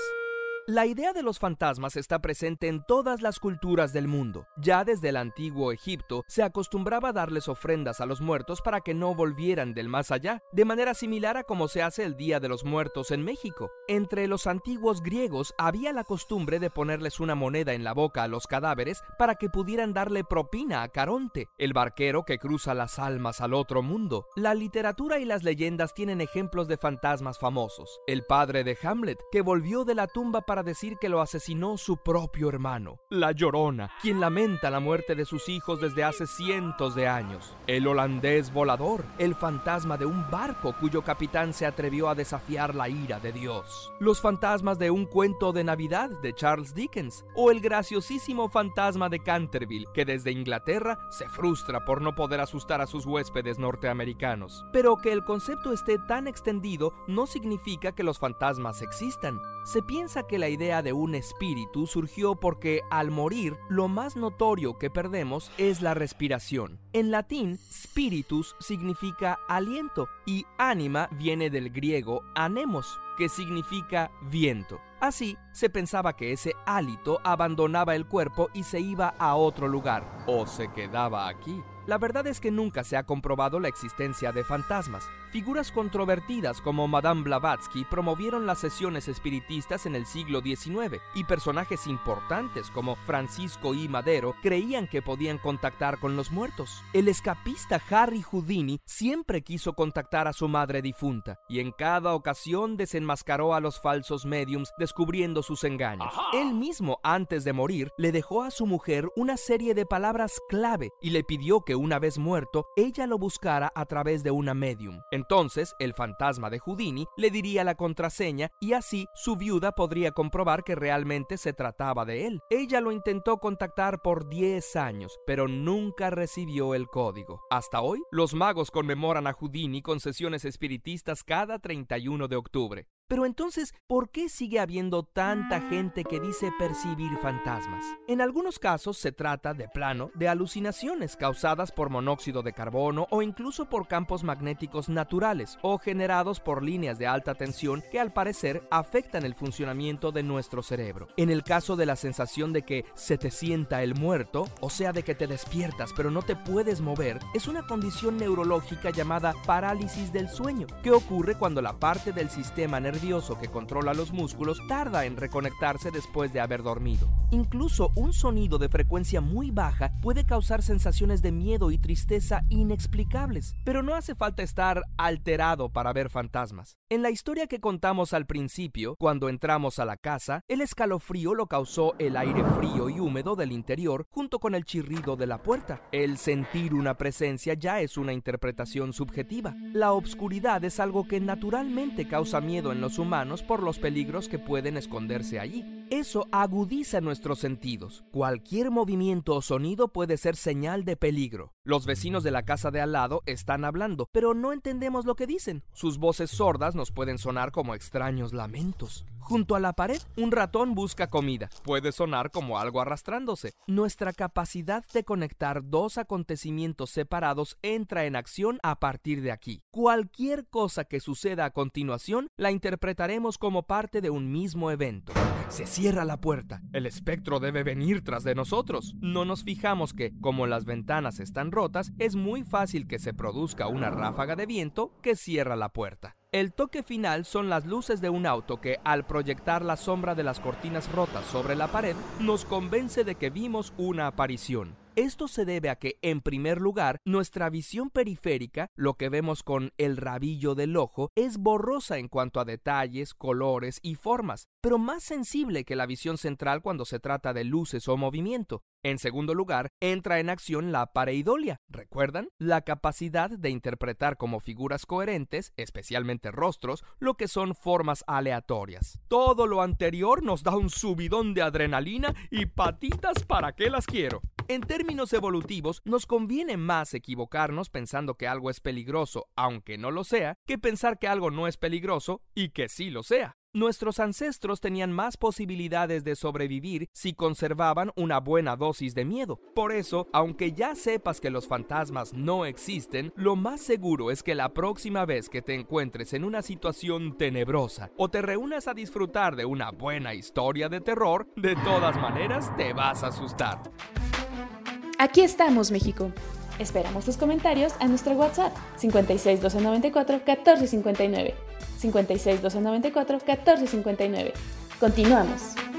La idea de los fantasmas está presente en todas las culturas del mundo. Ya desde el antiguo Egipto se acostumbraba a darles ofrendas a los muertos para que no volvieran del más allá, de manera similar a como se hace el Día de los Muertos en México. Entre los antiguos griegos había la costumbre de ponerles una moneda en la boca a los cadáveres para que pudieran darle propina a Caronte, el barquero que cruza las almas al otro mundo. La literatura y las leyendas tienen ejemplos de fantasmas famosos. El padre de Hamlet, que volvió de la tumba para decir que lo asesinó su propio hermano. La Llorona, quien lamenta la muerte de sus hijos desde hace cientos de años. El holandés volador, el fantasma de un barco cuyo capitán se atrevió a desafiar la ira de Dios. Los fantasmas de un cuento de Navidad de Charles Dickens. O el graciosísimo fantasma de Canterville, que desde Inglaterra se frustra por no poder asustar a sus huéspedes norteamericanos. Pero que el concepto esté tan extendido no significa que los fantasmas existan. Se piensa que la idea de un espíritu surgió porque al morir lo más notorio que perdemos es la respiración. En latín, spiritus significa aliento y anima viene del griego anemos, que significa viento. Así, se pensaba que ese hálito abandonaba el cuerpo y se iba a otro lugar, o se quedaba aquí. La verdad es que nunca se ha comprobado la existencia de fantasmas. Figuras controvertidas como Madame Blavatsky promovieron las sesiones espiritistas en el siglo XIX y personajes importantes como Francisco I. Madero creían que podían contactar con los muertos. El escapista Harry Houdini siempre quiso contactar a su madre difunta y en cada ocasión desenmascaró a los falsos mediums descubriendo sus engaños. Él mismo, antes de morir, le dejó a su mujer una serie de palabras clave y le pidió que una vez muerto, ella lo buscara a través de una medium. Entonces, el fantasma de Houdini le diría la contraseña y así su viuda podría comprobar que realmente se trataba de él. Ella lo intentó contactar por 10 años, pero nunca recibió el código. Hasta hoy, los magos conmemoran a Houdini con sesiones espiritistas cada 31 de octubre. Pero entonces, ¿por qué sigue habiendo tanta gente que dice percibir fantasmas? En algunos casos se trata, de plano, de alucinaciones causadas por monóxido de carbono o incluso por campos magnéticos naturales o generados por líneas de alta tensión que al parecer afectan el funcionamiento de nuestro cerebro. En el caso de la sensación de que se te sienta el muerto, o sea de que te despiertas pero no te puedes mover, es una condición neurológica llamada parálisis del sueño, que ocurre cuando la parte del sistema nervioso que controla los músculos tarda en reconectarse después de haber dormido. Incluso un sonido de frecuencia muy baja puede causar sensaciones de miedo y tristeza inexplicables, pero no hace falta estar alterado para ver fantasmas. En la historia que contamos al principio, cuando entramos a la casa, el escalofrío lo causó el aire frío y húmedo del interior junto con el chirrido de la puerta. El sentir una presencia ya es una interpretación subjetiva. La obscuridad es algo que naturalmente causa miedo en los humanos por los peligros que pueden esconderse allí. Eso agudiza nuestros sentidos. Cualquier movimiento o sonido puede ser señal de peligro. Los vecinos de la casa de al lado están hablando, pero no entendemos lo que dicen. Sus voces sordas nos pueden sonar como extraños lamentos. Junto a la pared, un ratón busca comida. Puede sonar como algo arrastrándose. Nuestra capacidad de conectar dos acontecimientos separados entra en acción a partir de aquí. Cualquier cosa que suceda a continuación la interpretaremos como parte de un mismo evento. Se cierra la puerta. El espectro debe venir tras de nosotros. No nos fijamos que, como las ventanas están rotas, es muy fácil que se produzca una ráfaga de viento que cierra la puerta. El toque final son las luces de un auto que, al proyectar la sombra de las cortinas rotas sobre la pared, nos convence de que vimos una aparición. Esto se debe a que, en primer lugar, nuestra visión periférica, lo que vemos con el rabillo del ojo, es borrosa en cuanto a detalles, colores y formas, pero más sensible que la visión central cuando se trata de luces o movimiento. En segundo lugar, entra en acción la pareidolia, ¿recuerdan? La capacidad de interpretar como figuras coherentes, especialmente rostros, lo que son formas aleatorias. Todo lo anterior nos da un subidón de adrenalina y patitas para qué las quiero. En términos evolutivos, nos conviene más equivocarnos pensando que algo es peligroso, aunque no lo sea, que pensar que algo no es peligroso y que sí lo sea. Nuestros ancestros tenían más posibilidades de sobrevivir si conservaban una buena dosis de miedo. Por eso, aunque ya sepas que los fantasmas no existen, lo más seguro es que la próxima vez que te encuentres en una situación tenebrosa o te reúnas a disfrutar de una buena historia de terror, de todas maneras te vas a asustar. Aquí estamos, México. Esperamos tus comentarios a nuestro WhatsApp 56 294 1459. 56 294 1459. Continuamos.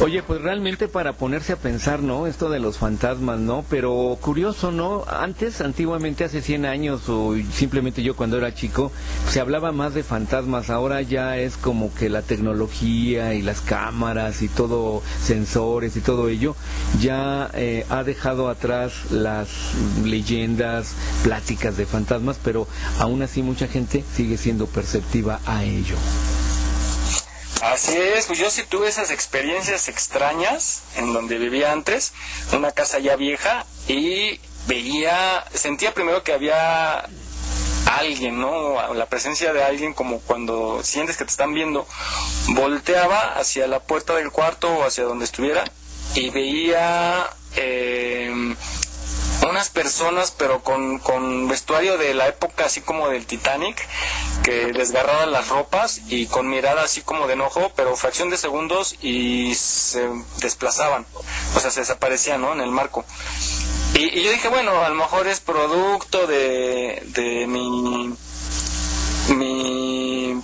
Oye, pues realmente para ponerse a pensar, ¿no? Esto de los fantasmas, ¿no? Pero curioso, ¿no? Antes, antiguamente, hace 100 años, o simplemente yo cuando era chico, se hablaba más de fantasmas. Ahora ya es como que la tecnología y las cámaras y todo, sensores y todo ello, ya eh, ha dejado atrás las leyendas, pláticas de fantasmas, pero aún así mucha gente sigue siendo perceptiva a ello. Así es, pues yo sí tuve esas experiencias extrañas en donde vivía antes, una casa ya vieja, y veía, sentía primero que había alguien, ¿no? La presencia de alguien como cuando sientes que te están viendo. Volteaba hacia la puerta del cuarto o hacia donde estuviera y veía eh, unas personas, pero con, con vestuario de la época así como del Titanic, que desgarraban las ropas y con mirada así como de enojo, pero fracción de segundos y se desplazaban, o sea, se desaparecían, ¿no? En el marco. Y, yo dije, bueno, a lo mejor es producto de, de mi, mi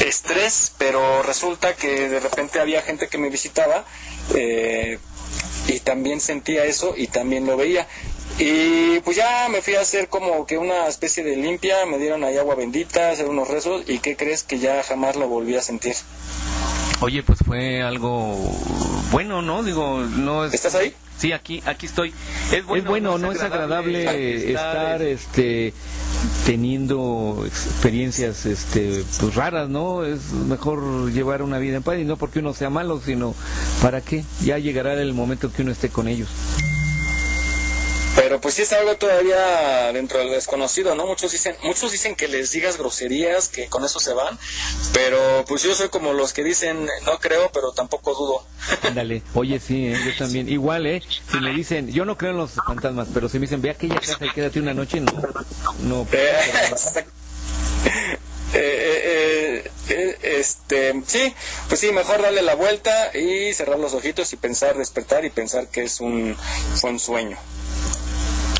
estrés, pero resulta que de repente había gente que me visitaba eh, y también sentía eso y también lo veía. Y pues ya me fui a hacer como que una especie de limpia, me dieron ahí agua bendita, hacer unos rezos y ¿qué crees que ya jamás lo volví a sentir? Oye, pues fue algo bueno, ¿no? Digo, no es... ¿Estás ahí? Sí, aquí, aquí estoy. Es bueno, no, es, agradable estar, este, teniendo experiencias, este, pues raras, ¿no? Es mejor llevar una vida en paz y no porque uno sea malo, sino para qué. Ya llegará el momento que uno esté con ellos. Pero pues sí es algo todavía dentro del desconocido, ¿no? Muchos dicen, muchos dicen que les digas groserías, que con eso se van, pero pues yo soy como los que dicen, no creo, pero tampoco dudo. Ándale, oye sí, ¿eh? yo también, igual, ¿eh? Si me dicen, yo no creo en los fantasmas, pero si me dicen, ve a aquella casa y quédate una noche, no, no. Eh, eh, eh, este, sí, pues sí, mejor darle la vuelta y cerrar los ojitos y pensar, despertar y pensar que es un, un sueño.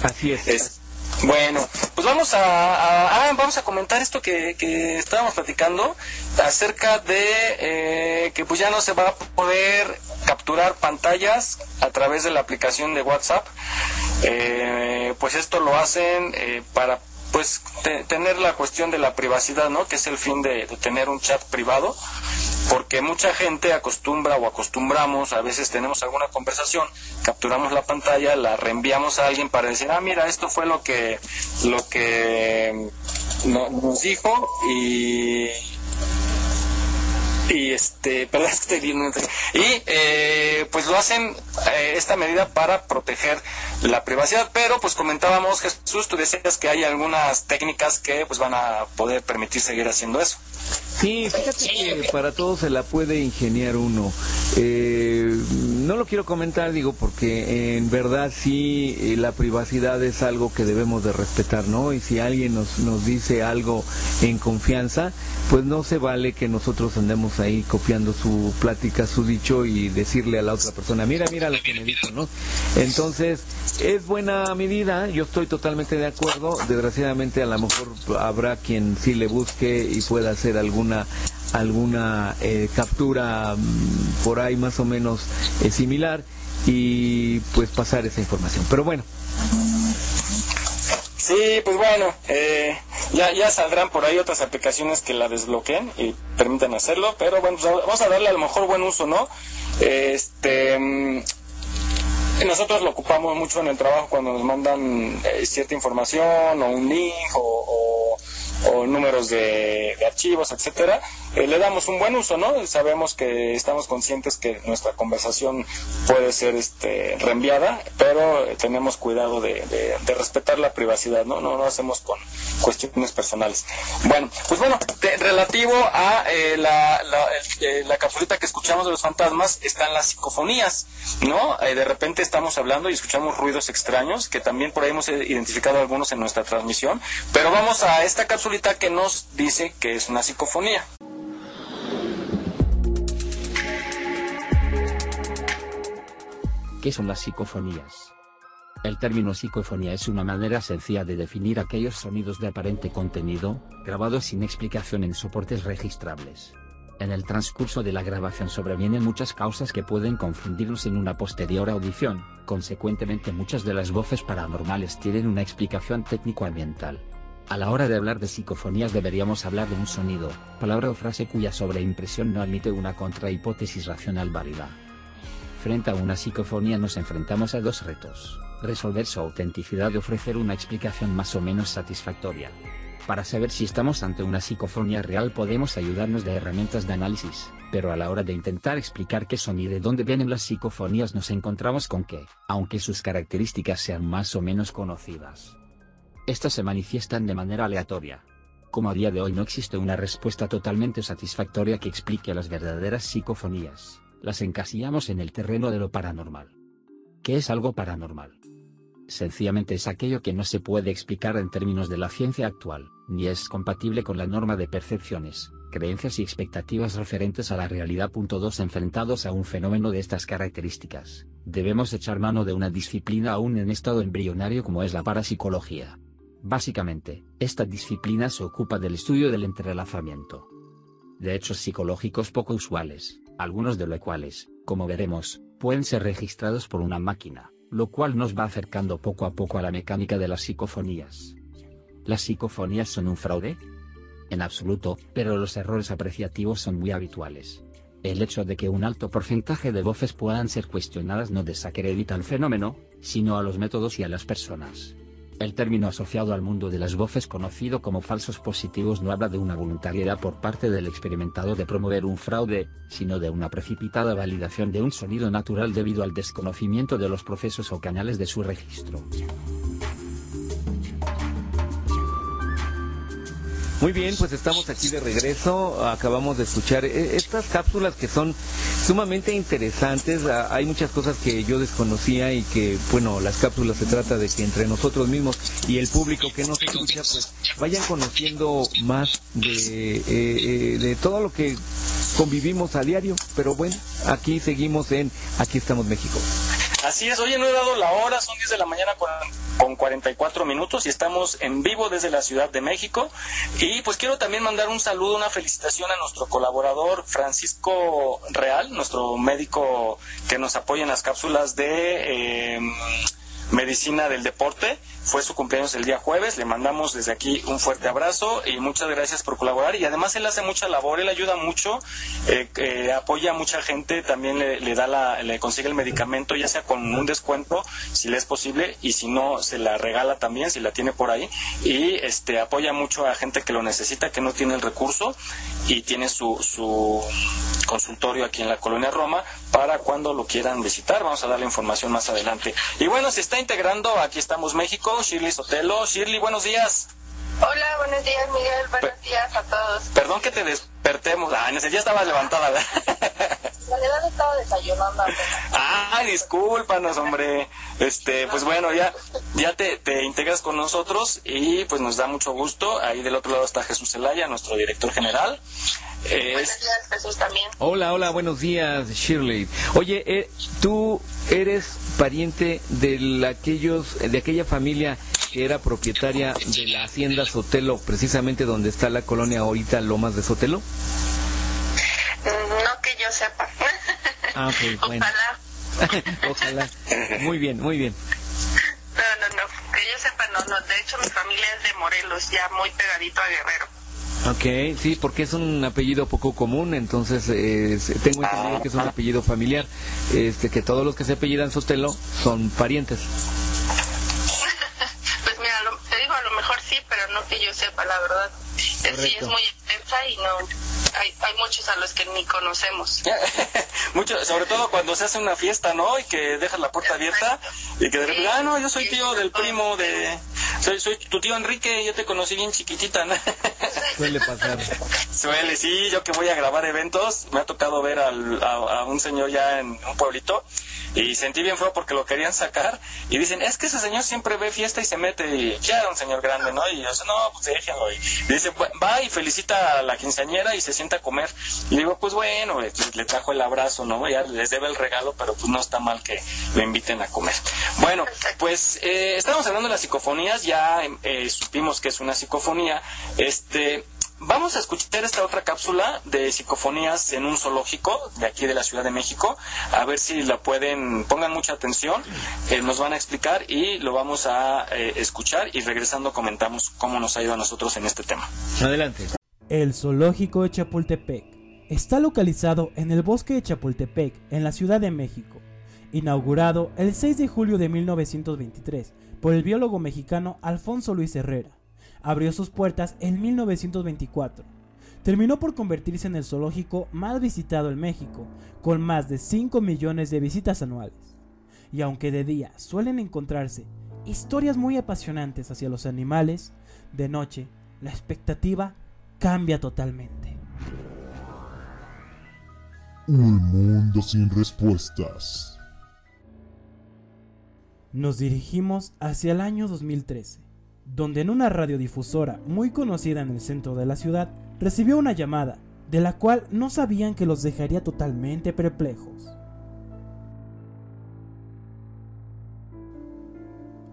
Así es. bueno, pues vamos a, vamos a comentar esto que, que estábamos platicando acerca de eh, que pues ya no se va a poder capturar pantallas a través de la aplicación de WhatsApp. Eh, pues esto lo hacen eh, para pues tener la cuestión de la privacidad, ¿no? Que es el fin de, tener un chat privado, porque mucha gente acostumbra o acostumbramos, a veces tenemos alguna conversación, capturamos la pantalla, la reenviamos a alguien para decir, ah, mira, esto fue lo que, lo que nos dijo y y este perdón estoy viendo y eh, pues lo hacen eh, esta medida para proteger la privacidad. Pero pues comentábamos Jesús tú decías que hay algunas técnicas que pues van a poder permitir seguir haciendo eso Sí, fíjate que para todo se la puede ingeniar uno. Eh, no lo quiero comentar, digo, porque en verdad sí eh, la privacidad es algo que debemos de respetar, ¿no? Y si alguien nos, nos dice algo en confianza, pues no se vale que nosotros andemos ahí copiando su plática, su dicho y decirle a la otra persona, mira, mira lo que me dijo, ¿no? Entonces, es buena medida, yo estoy totalmente de acuerdo, desgraciadamente a lo mejor habrá quien sí le busque y pueda hacer alguna eh, captura mm, por ahí más o menos eh, similar y pues pasar esa información. Pero bueno. Sí, pues bueno, eh, ya, ya saldrán por ahí otras aplicaciones que la desbloqueen y permitan hacerlo, pero bueno, pues vamos a darle a lo mejor buen uso, ¿no? Este, mm, nosotros lo ocupamos mucho en el trabajo cuando nos mandan cierta información o un link o números de, archivos, etcétera, eh, le damos un buen uso, ¿no? Sabemos que estamos conscientes que nuestra conversación puede ser este, reenviada, pero tenemos cuidado de, respetar la privacidad, ¿no? ¿no? No hacemos con cuestiones personales. Bueno, pues bueno, relativo a eh, la, eh, la, capsulita que escuchamos de los fantasmas, están las psicofonías, ¿no? de repente estamos hablando y escuchamos ruidos extraños, que también por ahí hemos identificado algunos en nuestra transmisión, pero vamos a esta capsulita que nos dice que es una psicofonía. ¿Qué son las psicofonías? El término psicofonía es una manera sencilla de definir aquellos sonidos de aparente contenido, grabados sin explicación en soportes registrables. En el transcurso de la grabación sobrevienen muchas causas que pueden confundirnos en una posterior audición, consecuentemente muchas de las voces paranormales tienen una explicación técnico-ambiental. A la hora de hablar de psicofonías deberíamos hablar de un sonido, palabra o frase cuya sobreimpresión no admite una contrahipótesis racional válida. Frente a una psicofonía nos enfrentamos a dos retos, resolver su autenticidad y ofrecer una explicación más o menos satisfactoria. Para saber si estamos ante una psicofonía real podemos ayudarnos de herramientas de análisis, pero a la hora de intentar explicar qué son y de dónde vienen las psicofonías nos encontramos con que, aunque sus características sean más o menos conocidas, estas se manifiestan de manera aleatoria. Como a día de hoy no existe una respuesta totalmente satisfactoria que explique las verdaderas psicofonías, las encasillamos en el terreno de lo paranormal. ¿Qué es algo paranormal? Sencillamente es aquello que no se puede explicar en términos de la ciencia actual, ni es compatible con la norma de percepciones, creencias y expectativas referentes a la realidad. 2. Enfrentados a un fenómeno de estas características, debemos echar mano de una disciplina aún en estado embrionario como es la parapsicología. Básicamente, esta disciplina se ocupa del estudio del entrelazamiento de hechos psicológicos poco usuales, algunos de los cuales, como veremos, pueden ser registrados por una máquina, lo cual nos va acercando poco a poco a la mecánica de las psicofonías. ¿Las psicofonías son un fraude? En absoluto, pero los errores apreciativos son muy habituales. El hecho de que un alto porcentaje de voces puedan ser cuestionadas no desacredita el fenómeno, sino a los métodos y a las personas. El término asociado al mundo de las voces conocido como falsos positivos no habla de una voluntariedad por parte del experimentado de promover un fraude, sino de una precipitada validación de un sonido natural debido al desconocimiento de los procesos o canales de su registro. Muy bien, pues estamos aquí de regreso. Acabamos de escuchar eh, estas cápsulas que son sumamente interesantes. Ah, hay muchas cosas que yo desconocía y que, bueno, las cápsulas se trata de que entre nosotros mismos y el público que nos escucha, pues vayan conociendo más de, eh, eh, de todo lo que convivimos a diario. Pero bueno, aquí seguimos en Aquí estamos México. Así es, oye, no he dado la hora, son 10 de la mañana con, con 44 minutos y estamos en vivo desde la Ciudad de México. Y pues quiero también mandar un saludo, una felicitación a nuestro colaborador Francisco Real, nuestro médico que nos apoya en las cápsulas de eh, medicina del deporte fue su cumpleaños el día jueves. Le mandamos desde aquí un fuerte abrazo y muchas gracias por colaborar. Y además él hace mucha labor, él ayuda mucho, eh, eh, apoya a mucha gente, también le, da la, le consigue el medicamento, ya sea con un descuento, si le es posible, y si no, se la regala también, si la tiene por ahí. Y este apoya mucho a gente que lo necesita, que no tiene el recurso y tiene su, su consultorio aquí en la colonia Roma para cuando lo quieran visitar. Vamos a dar la información más adelante. Y bueno, se está integrando, aquí estamos México, Shirley Sotelo. Shirley, buenos días. Hola, buenos días, Miguel. Buenos días a todos. Perdón que te despertemos. Ah, en ese día estaba levantada. Realidad estaba desayunando. Ah, discúlpanos, hombre. Este, pues bueno, ya, ya te, te, integras con nosotros y pues nos da mucho gusto. Ahí del otro lado está Jesús Zelaya, nuestro director general. Buenos días, Jesús también. Hola, hola, buenos días, Shirley. Oye, eh, tú eres pariente de aquellos, de aquella familia que era propietaria de la hacienda Sotelo, precisamente donde está la colonia ahorita Lomas de Sotelo. No que yo sepa. Ah, bueno. Ojalá. Ojalá. Muy bien, muy bien. No, no, no. Que yo sepa, no, no. De hecho, mi familia es de Morelos, ya muy pegadito a Guerrero. Ok, sí, porque es un apellido poco común, entonces eh, tengo entendido que es un apellido familiar, este, que todos los que se apellidan Sotelo son parientes. pues mira, te digo, a lo mejor sí, pero no que yo sepa, la verdad. Sí, es muy intensa y no. Hay, hay muchos a los que ni conocemos. Mucho, sobre todo cuando se hace una fiesta, ¿no? Y que dejas la puerta abierta y que de repente, ah, no, yo soy tío del primo de. Soy, soy tu tío Enrique, yo te conocí bien chiquitita, ¿no? Suele pasar. Suele, sí, yo que voy a grabar eventos, me ha tocado ver al, a, a un señor ya en un pueblito y sentí bien feo porque lo querían sacar y dicen, es que ese señor siempre ve fiesta y se mete y ya era un señor grande, ¿no? Y yo, no, pues déjenlo. Y dice, va y felicita a la quinceañera y se sienta a comer. Y digo, pues bueno, le, le trajo el abrazo, ¿no? Ya les debe el regalo, pero pues no está mal que lo inviten a comer. Bueno, pues eh, estamos hablando de las psicofonías, ya eh, supimos que es una psicofonía. Este, Vamos a escuchar esta otra cápsula de psicofonías en un zoológico de aquí de la Ciudad de México. A ver si la pueden, pongan mucha atención, eh, nos van a explicar y lo vamos a eh, escuchar y regresando comentamos cómo nos ha ido a nosotros en este tema. Adelante. El zoológico de Chapultepec está localizado en el bosque de Chapultepec, en la Ciudad de México. Inaugurado el 6 de julio de 1923 por el biólogo mexicano Alfonso Luis Herrera abrió sus puertas en 1924. Terminó por convertirse en el zoológico más visitado en México, con más de 5 millones de visitas anuales. Y aunque de día suelen encontrarse historias muy apasionantes hacia los animales, de noche la expectativa cambia totalmente. Un mundo sin respuestas. Nos dirigimos hacia el año 2013 donde en una radiodifusora muy conocida en el centro de la ciudad recibió una llamada, de la cual no sabían que los dejaría totalmente perplejos.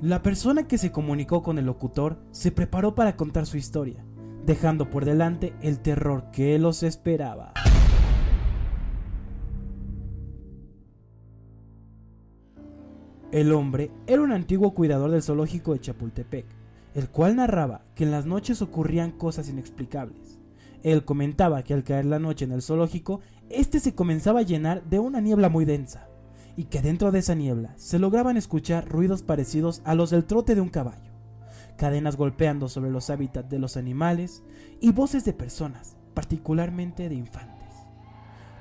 La persona que se comunicó con el locutor se preparó para contar su historia, dejando por delante el terror que los esperaba. El hombre era un antiguo cuidador del zoológico de Chapultepec, el cual narraba que en las noches ocurrían cosas inexplicables. Él comentaba que al caer la noche en el zoológico, este se comenzaba a llenar de una niebla muy densa, y que dentro de esa niebla se lograban escuchar ruidos parecidos a los del trote de un caballo, cadenas golpeando sobre los hábitats de los animales y voces de personas, particularmente de infantes,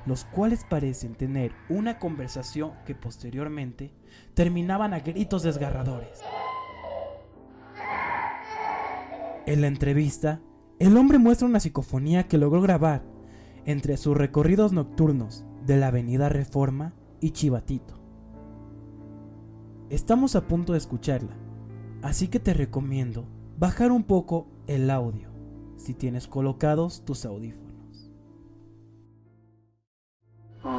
los cuales parecen tener una conversación que posteriormente terminaban a gritos desgarradores. En la entrevista, el hombre muestra una psicofonía que logró grabar entre sus recorridos nocturnos de la Avenida Reforma y Chivatito. Estamos a punto de escucharla, así que te recomiendo bajar un poco el audio si tienes colocados tus audífonos.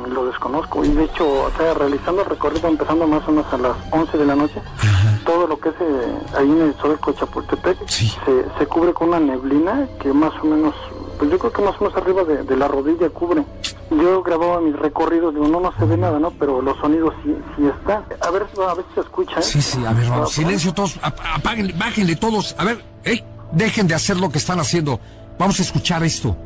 Lo desconozco y de hecho, o sea, realizando el recorrido empezando más o menos a las 11 de la noche, todo lo que es eh, ahí en el zoológico de Chapultepec se, se cubre con una neblina que más o menos, pues yo creo que más o menos arriba de, de la rodilla cubre. Yo grababa mis recorridos, digo, no, no se ve nada, ¿no? Pero los sonidos sí, sí están. A ver, a ver si se escucha, ¿eh? Sí, sí, a ver, Ah, vamos, silencio todos, ap- apáguenle, bájenle todos, a ver, ey, dejen de hacer lo que están haciendo. Vamos a escuchar esto.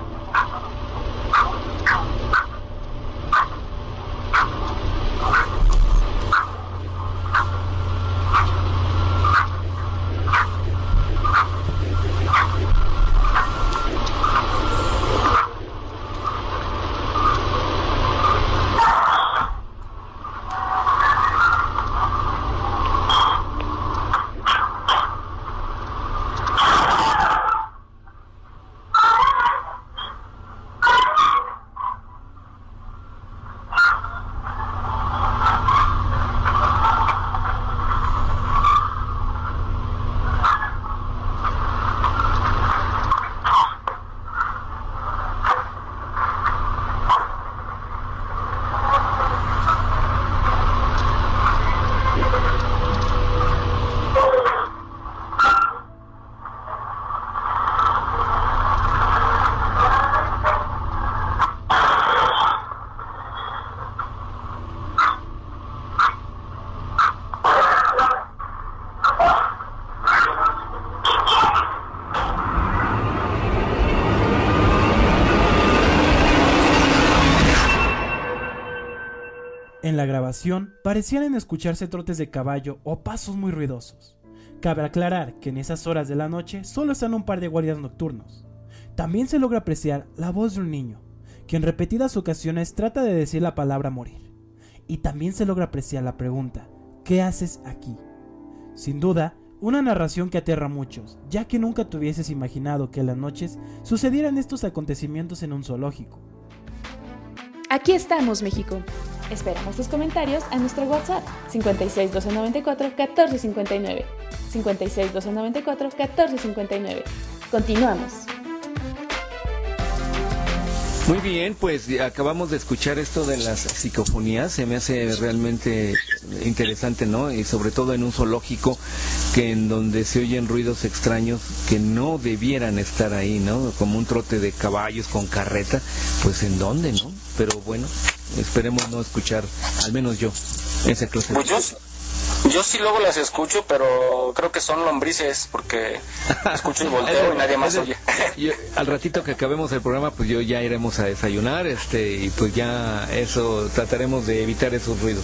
En la grabación parecían escucharse trotes de caballo o pasos muy ruidosos. Cabe aclarar que en esas horas de la noche solo están un par de guardias nocturnos. También se logra apreciar la voz de un niño, que en repetidas ocasiones trata de decir la palabra morir. Y también se logra apreciar la pregunta, ¿qué haces aquí? Sin duda, una narración que aterra a muchos, ya que nunca te imaginado que en las noches sucedieran estos acontecimientos en un zoológico. Aquí estamos, México. Esperamos tus comentarios a nuestro WhatsApp 56 294 1459. 56 294 1459. Continuamos. Muy bien, pues acabamos de escuchar esto de las psicofonías, se me hace realmente interesante, ¿no? Y sobre todo en un zoológico que en donde se oyen ruidos extraños que no debieran estar ahí, ¿no? Como un trote de caballos con carreta, pues en dónde, ¿no? Pero bueno, esperemos no escuchar, al menos yo, ese clase. Pues yo, yo sí luego las escucho, pero creo que son lombrices, porque escucho y volteo y nadie más oye. al ratito que acabemos el programa, pues yo ya iremos a desayunar, este, y pues ya eso, trataremos de evitar esos ruidos.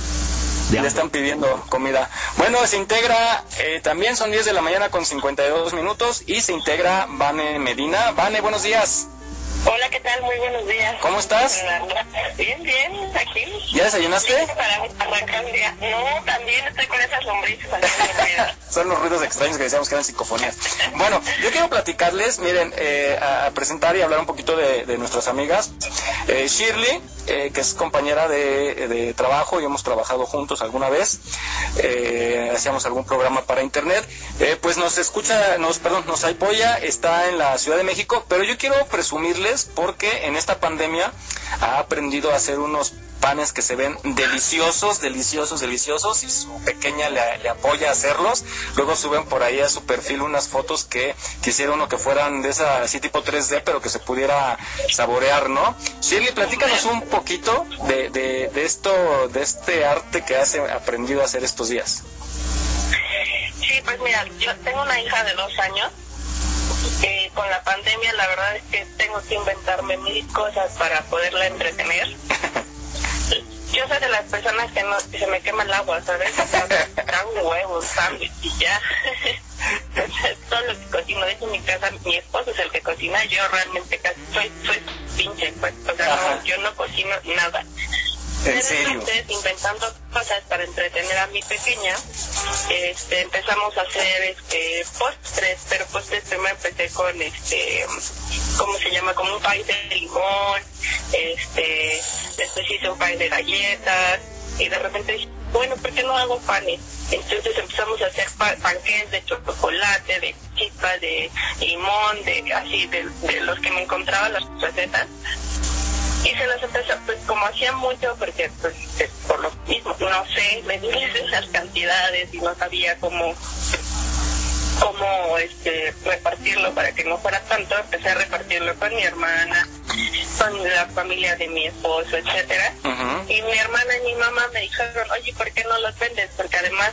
Ya están pidiendo comida. Bueno, se integra, eh, también son 10 de la mañana con 52 minutos, y se integra Vane Medina. Vane, buenos días. Hola, ¿qué tal? Muy buenos días. ¿Cómo estás? Bien, bien, aquí. ¿Ya desayunaste? Para arrancar el día. No, también estoy con esas lombrices. Son los ruidos extraños que decíamos que eran psicofonías. Bueno, yo quiero platicarles, miren, eh, a, presentar y hablar un poquito de, nuestras amigas. Eh, Shirley, eh, que es compañera de, de, trabajo y hemos trabajado juntos alguna vez. hacíamos algún programa para internet. pues nos escucha, nos, perdón, nos apoya, está en la Ciudad de México, pero yo quiero presumirles porque en esta pandemia ha aprendido a hacer unos panes que se ven deliciosos, deliciosos, deliciosos y su pequeña le, apoya a hacerlos. Luego suben por ahí a su perfil unas fotos que quisieron uno que fueran de esa así tipo 3D, pero que se pudiera saborear, ¿no? Shirley, platícanos un poquito de, de, de esto, de este arte que has aprendido a hacer estos días. Sí, pues mira, yo tengo una hija de dos años eh, con la pandemia la verdad es que tengo que inventarme mil cosas para poderla entretener. Yo soy de las personas que no se me quema el agua, ¿sabes? Tan huevos, sándwich y ya. todo lo que cocino, de hecho en mi casa mi esposo es el que cocina, yo realmente casi soy, soy pinche, pues, o sea, yo no cocino nada. ¿En serio? inventando cosas para entretener a mi pequeña, este, empezamos a hacer este postres, pero postres primero empecé con este, ¿cómo se llama? Como un pay de limón, este, después hice un pay de galletas, y de repente dije, bueno, ¿por qué no hago panes? Entonces empezamos a hacer panqueques de chocolate, de chispas, de limón, de así, de, los que me encontraba las recetas y se las empezó, pues como hacía mucho, porque pues por lo mismo, no sé, me medirles las cantidades y no sabía cómo cómo este repartirlo para que no fuera tanto, empecé a repartirlo con mi hermana, con la familia de mi esposo, etcétera. Y mi hermana y mi mamá me dijeron, oye, ¿por qué no los vendes? Porque además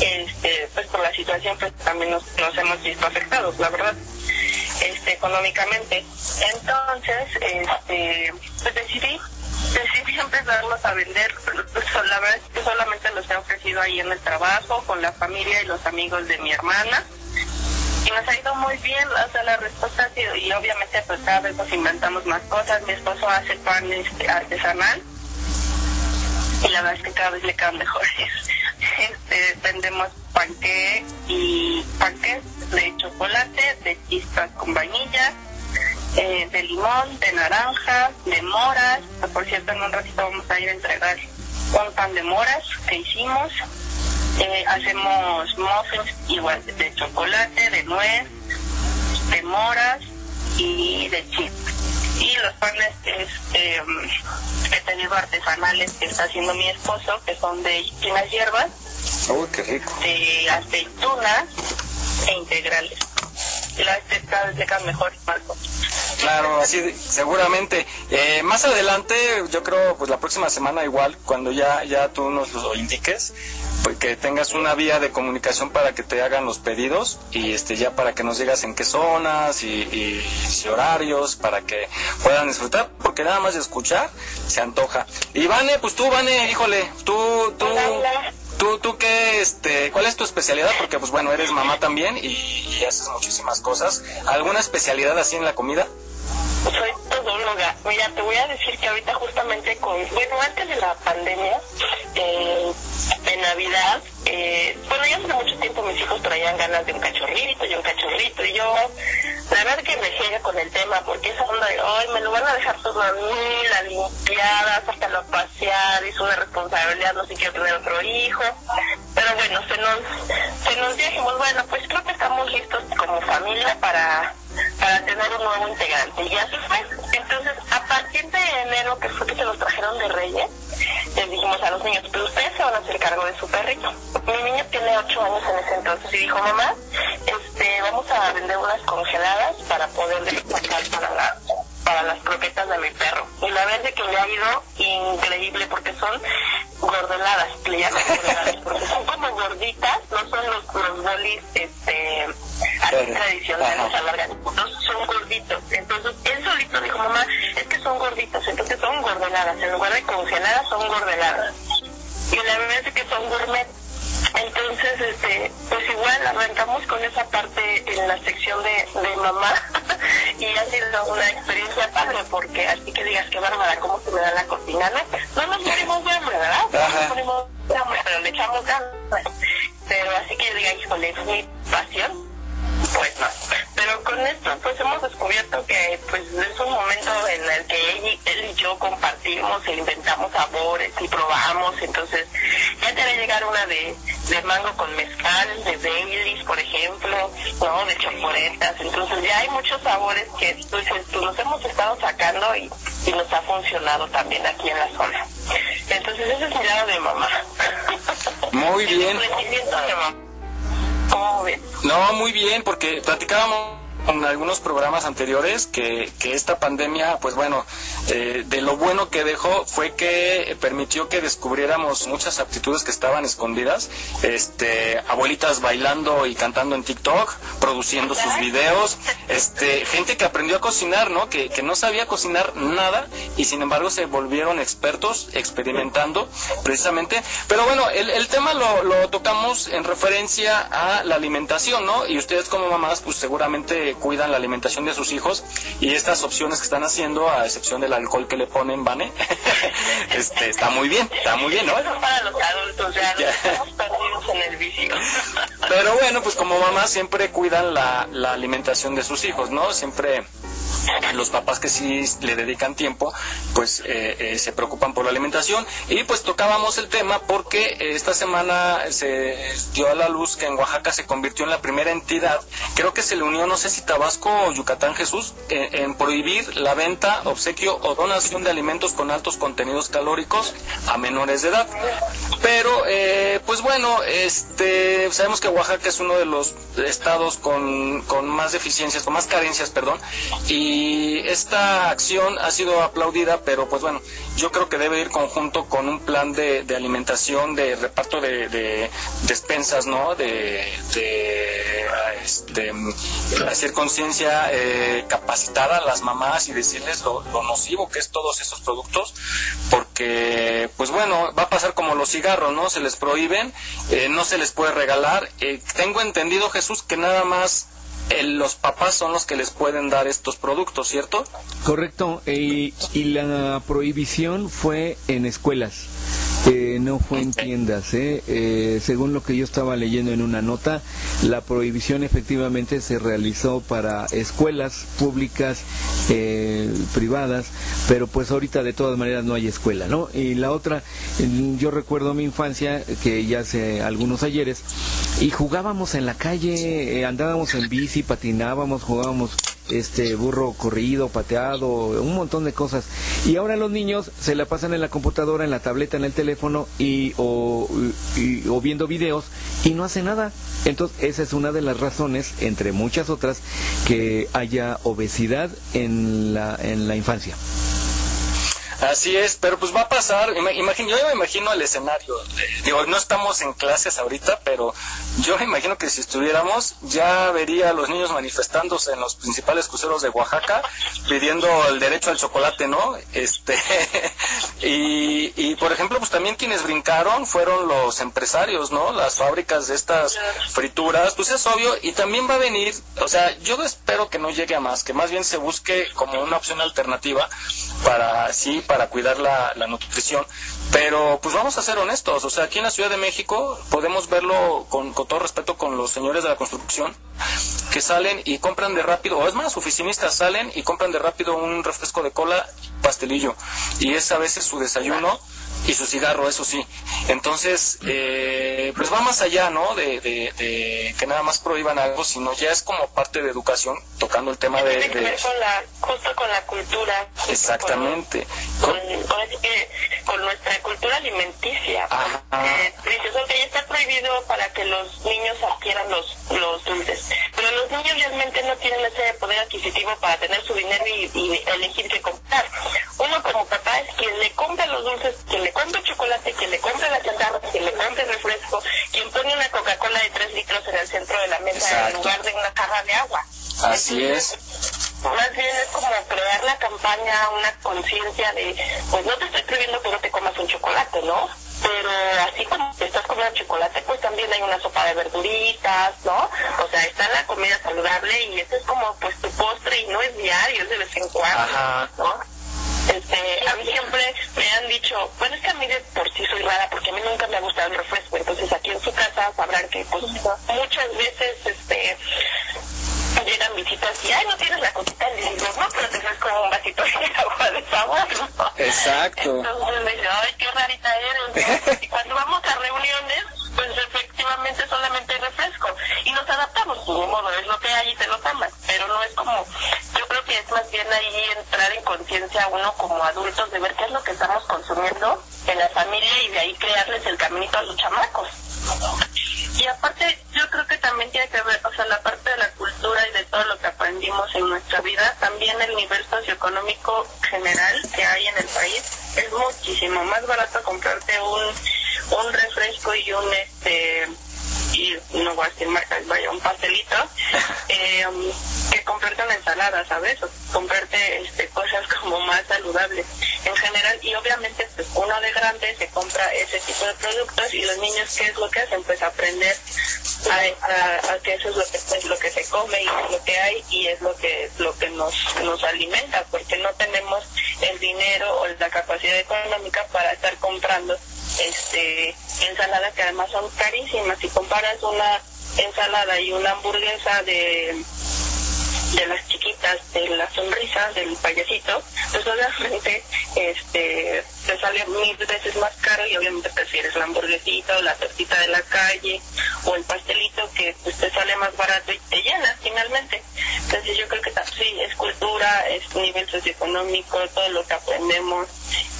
este pues por la situación pues también nos, nos hemos visto afectados, la verdad este, económicamente. Entonces, este, pues decidí, decidí empezarlos a vender. La verdad es que solamente los he ofrecido ahí en el trabajo, con la familia y los amigos de mi hermana. Y nos ha ido muy bien, o sea, la respuesta ha sido, y obviamente pues cada vez nos inventamos más cosas. Mi esposo hace pan este, artesanal y la verdad es que cada vez le quedan mejores. Este, vendemos panque y panques de chocolate, de chispas con vainilla, eh, de limón, de naranja, de moras. Por cierto, en un ratito vamos a ir a entregar un pan de moras que hicimos. Eh, hacemos muffins igual de chocolate, de nuez, de moras y de chispas. Y los panes este, mm, he tenido artesanales que está haciendo mi esposo, que son de finas hierbas Uy, qué rico. De aceitunas e integrales. Mejor. Claro, así seguramente. Eh, más adelante, yo creo, pues la próxima semana igual, cuando ya, ya tú nos lo indiques, pues que tengas una vía de comunicación para que te hagan los pedidos y este ya para que nos digas en qué zonas y, y, horarios para que puedan disfrutar, porque nada más de escuchar se antoja. Y Vane, pues tú, Vane, híjole, tú, tú ¿Tú, tú qué, este, cuál es tu especialidad? Porque, pues bueno, eres mamá también y, y haces muchísimas cosas. ¿Alguna especialidad así en la comida? Soy todóloga. Mira, te voy a decir que ahorita justamente con, bueno, antes de la pandemia, eh, en Navidad, eh, bueno, ya hace mucho tiempo mis hijos traían ganas de un cachorrito y un cachorrito y yo, la verdad que me llega con el tema porque esa onda de, ay, me lo van a dejar todo a mí, la limpiada, sácalo a pasear, es una responsabilidad, no sé quiero tener otro hijo. Pero bueno, se nos, se nos dijimos, bueno, pues creo que estamos listos como familia para para tener un nuevo integrante. Y así fue. Entonces, a partir de enero, que fue que se los trajeron de Reyes, les dijimos a los niños, pues ustedes se van a hacer cargo de su perrito. Mi niño tiene ocho años en ese entonces y dijo, mamá, este, vamos a vender unas congeladas para poder sacar para la para las croquetas de mi perro. Y la verdad es que le ha ido increíble porque son gordeladas, le llaman gordeladas, porque son como gorditas, no son los, los bolis este, así tradicionales, alargados, son gorditos. Entonces él solito dijo, mamá, es que son gorditos, entonces son gordeladas, en lugar de congeladas son gordeladas. Y la verdad es que son gourmet. Entonces, este, pues igual arrancamos con esa parte en la sección de, de mamá y ha sido una experiencia padre porque así que digas que bárbara, cómo se me da la cocina, ¿no? No nos morimos de hambre, ¿verdad? No nos morimos de hambre, pero le echamos ganas. Pero así que diga, híjole, es mi pasión, pues no. Pero con esto pues hemos descubierto que pues es un momento en el que él y, él y yo compartimos e inventamos sabores y probamos, entonces ya te va a llegar una de, de mango con mezcal, de Baileys, por ejemplo, ¿no? De chocoretas, entonces ya hay muchos sabores que pues, nos hemos estado sacando y, y nos ha funcionado también aquí en la zona. Entonces ese es mi lado de mamá. Muy bien. El crecimiento de mamá. No, muy bien, porque platicábamos en algunos programas anteriores que, que esta pandemia, pues bueno, eh, de lo bueno que dejó fue que permitió que descubriéramos muchas aptitudes que estaban escondidas, este, abuelitas bailando y cantando en TikTok, produciendo sus videos, este, gente que aprendió a cocinar, ¿no? Que, que no sabía cocinar nada y sin embargo se volvieron expertos experimentando precisamente. Pero bueno, el, el tema lo, lo tocamos en referencia a la alimentación, ¿no? Y ustedes como mamás, pues seguramente cuidan la alimentación de sus hijos y estas opciones que están haciendo, a excepción del alcohol que le ponen, Vane, este, está muy bien, está muy bien, ¿no? Son para los adultos, ya, no estamos perdidos en el vicio. Pero bueno, pues como mamás siempre cuidan la, la alimentación de sus hijos, ¿no? Siempre los papás que sí le dedican tiempo, pues eh, eh, se preocupan por la alimentación. Y pues tocábamos el tema porque eh, esta semana se dio a la luz que en Oaxaca se convirtió en la primera entidad, creo que se le unió, no sé si Tabasco o Yucatán Jesús, en, en prohibir la venta, obsequio o donación de alimentos con altos contenidos calóricos a menores de edad. Pero, eh, pues bueno, este, sabemos que Oaxaca es uno de los estados con, con más deficiencias, con más carencias, perdón, y esta acción ha sido aplaudida, pero pues bueno, yo creo que debe ir conjunto con un plan de, de alimentación, de reparto de, de despensas, ¿no? De, de este, hacer conciencia, eh, capacitar a las mamás y decirles lo, lo nocivo que es todos esos productos, porque pues bueno, va a pasar como los cigarros, ¿no? Se les prohíben, eh, no se les puede regalar. Eh, tengo entendido, Jesús, que nada más eh, los papás son los que les pueden dar estos productos, ¿cierto? Correcto, y, y la prohibición fue en escuelas, eh, no fue en tiendas. ¿eh? Eh, según lo que yo estaba leyendo en una nota, la prohibición efectivamente se realizó para escuelas públicas, eh, privadas, pero pues ahorita de todas maneras no hay escuela, ¿no? Y la otra, yo recuerdo mi infancia, que ya hace algunos ayeres, y jugábamos en la calle, eh, andábamos en bici, patinábamos, jugábamos este burro corrido, pateado, un montón de cosas. Y ahora los niños se la pasan en la computadora, en la tableta, en el teléfono y o, o viendo videos y no hacen nada. Entonces esa es una de las razones, entre muchas otras, que haya obesidad en la, en la infancia. Así es, pero pues va a pasar, imagino, yo me imagino el escenario, digo, no estamos en clases ahorita, pero yo me imagino que si estuviéramos ya vería a los niños manifestándose en los principales cruceros de Oaxaca pidiendo el derecho al chocolate, ¿no? Este y, y por ejemplo, pues también quienes brincaron fueron los empresarios, ¿no? Las fábricas de estas frituras, pues es obvio y también va a venir, o sea, yo espero que no llegue a más, que más bien se busque como una opción alternativa para sí, para cuidar la, la nutrición, pero pues vamos a ser honestos, o sea, aquí en la Ciudad de México podemos verlo con, con todo respeto con los señores de la construcción que salen y compran de rápido, o es más, oficinistas salen y compran de rápido un refresco de cola, pastelillo, y es a veces su desayuno y su cigarro, eso sí. Entonces, eh, pues va más allá, ¿no? De, de, que nada más prohíban algo, sino ya es como parte de educación, tocando el tema de... Tiene que ver con la, justo con la cultura. Exactamente. Con, con, nuestra cultura alimenticia. Eh, dices, ok, está prohibido para que los niños adquieran los, los dulces, pero los niños realmente no tienen ese poder adquisitivo para tener su dinero y, y elegir qué comprar. Uno como papá es quien le compra los dulces, quien le compra chocolate, quien le compra la chatarra, quien le compra el refresco, quien pone una Coca-Cola de 3 litros en el centro de la mesa en lugar de una jarra de agua. Así es. Más bien es como crear la campaña, una conciencia de, pues no te estoy prohibiendo que no te comas un chocolate, ¿no? Pero así como te estás comiendo chocolate, pues también hay una sopa de verduritas, ¿no? O sea, está la comida saludable y eso es como pues tu postre y no es diario, es de vez en cuando, ¿no? Este, a mí siempre me han dicho, bueno, es que a mí de por sí soy rara porque a mí nunca me ha gustado el refresco, entonces aquí en su casa sabrán que pues muchas veces este llegan visitas y ay no tienes la cosita y digo no pero te das como un vasito de agua de sabor ¿no? exacto. Entonces me dice ay qué rarita eres y cuando vamos a reuniones pues efectivamente solamente refresco y nos adaptamos de modo es lo que hay y te lo tomas pero no es como que es más bien ahí entrar en conciencia uno como adultos de ver qué es lo que estamos consumiendo en la familia y de ahí crearles el caminito a los chamacos. Y aparte, yo creo que también tiene que ver, o sea, la parte de la cultura y de todo lo que aprendimos en nuestra vida, también el nivel socioeconómico general que hay en el país es muchísimo. Más barato comprarte un, un refresco y un este y no voy a decir marcas, vaya, un pastelito, eh, que comprarte una ensalada, ¿sabes? O comprarte este, cosas como más saludables en general. Y obviamente, pues uno de grande se compra ese tipo de productos y los niños, ¿qué es lo que hacen? Pues aprender a, que eso es lo que, pues, lo que se come y es lo que hay y es lo que, lo que nos, nos alimenta, porque no tenemos el dinero o la capacidad económica para estar comprando este ensaladas que además son carísimas. Si una ensalada y una hamburguesa de de las chiquitas de la sonrisa del payasito, pues obviamente este te sale mil veces más caro y obviamente prefieres la hamburguesita o la tortita de la calle o el pastelito que pues, te sale más barato y te llena finalmente. Entonces yo creo que sí, es cultura, es nivel socioeconómico, todo lo que aprendemos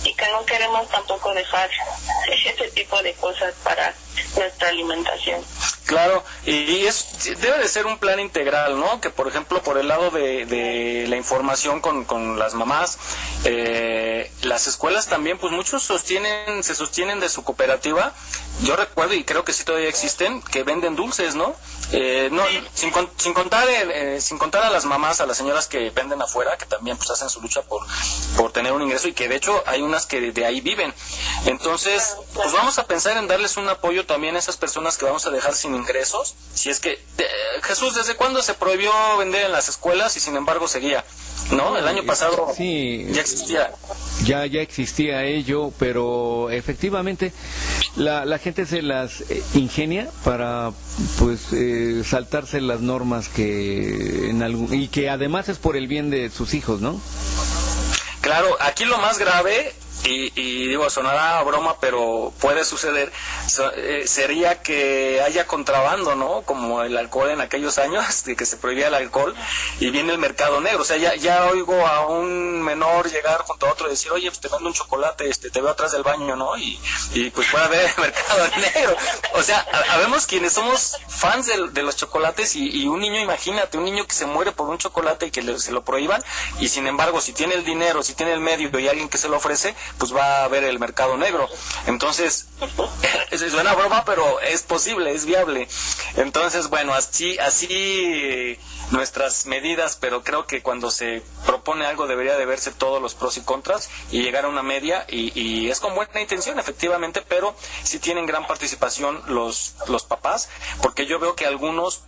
y que no queremos tampoco dejar ese tipo de cosas para nuestra alimentación. Claro, y es, debe de ser un plan integral, ¿no? Que por ejemplo por el lado de, de la información con, con las mamás, eh, las escuelas también, pues muchos sostienen, se sostienen de su cooperativa. Yo recuerdo y creo que sí todavía existen que venden dulces, ¿no? Eh, no, sin, sin contar eh, sin contar a las mamás, a las señoras que venden afuera, que también pues hacen su lucha por, por tener un ingreso y que de hecho hay unas que de, ahí viven. Entonces, pues vamos a pensar en darles un apoyo también a esas personas que vamos a dejar sin ingresos. Si es que, Jesús, ¿desde cuándo se prohibió vender en las escuelas y sin embargo seguía? ¿No? El año pasado sí, ya existía. Ya, ya existía ello, pero efectivamente la, la gente se las eh, ingenia para pues eh, saltarse las normas que en algún, y que además es por el bien de sus hijos, ¿no? Claro, aquí lo más grave y, y, digo, sonará broma, pero puede suceder, eh, sería que haya contrabando, ¿no? Como el alcohol en aquellos años, de que se prohibía el alcohol, y viene el mercado negro. O sea, ya, ya oigo a un menor llegar junto a otro y decir, oye, pues te vendo un chocolate, este, te veo atrás del baño, ¿no? Y, y pues puede haber mercado negro. O sea, habemos quienes somos fans de, los chocolates y, un niño, imagínate, un niño que se muere por un chocolate y que se lo prohíban y sin embargo, si tiene el dinero, si tiene el medio y alguien que se lo ofrece, pues va a haber el mercado negro. Entonces, es una broma, pero es posible, es viable. Entonces, bueno, así, así nuestras medidas, pero creo que cuando se propone algo debería de verse todos los pros y contras y llegar a una media y, es con buena intención efectivamente, pero si tienen gran participación los, los papás, porque yo veo que algunos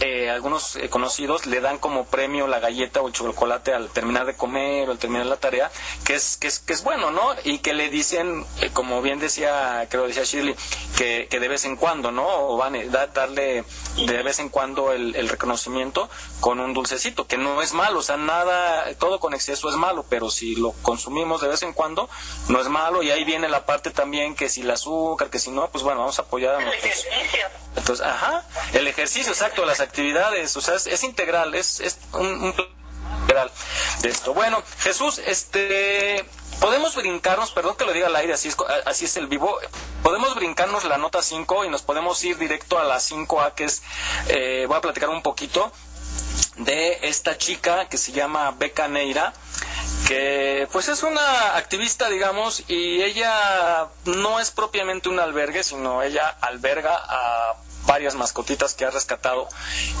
eh, algunos eh, conocidos le dan como premio la galleta o el chocolate al terminar de comer o al terminar la tarea, que es, que es, que es bueno, ¿no? Y que le dicen, eh, como bien decía, creo decía Shirley, que, que de vez en cuando, ¿no? O van a darle de vez en cuando el, el, reconocimiento con un dulcecito, que no es malo, o sea, nada, todo con exceso es malo, pero si lo consumimos de vez en cuando, no es malo, y ahí viene la parte también que si el azúcar, que si no, pues bueno, vamos a apoyar a nuestros... Entonces, ajá, el ejercicio, exacto, las actividades, o sea, es, integral, es, es un, integral de esto. Bueno, Jesús, este, podemos brincarnos, perdón que lo diga al aire, así es, así es el vivo, podemos brincarnos la nota 5 y nos podemos ir directo a la 5A, que es, eh, voy a platicar un poquito de esta chica que se llama Beca Neira, que pues es una activista, digamos, y ella no es propiamente un albergue, sino ella alberga a varias mascotitas que ha rescatado,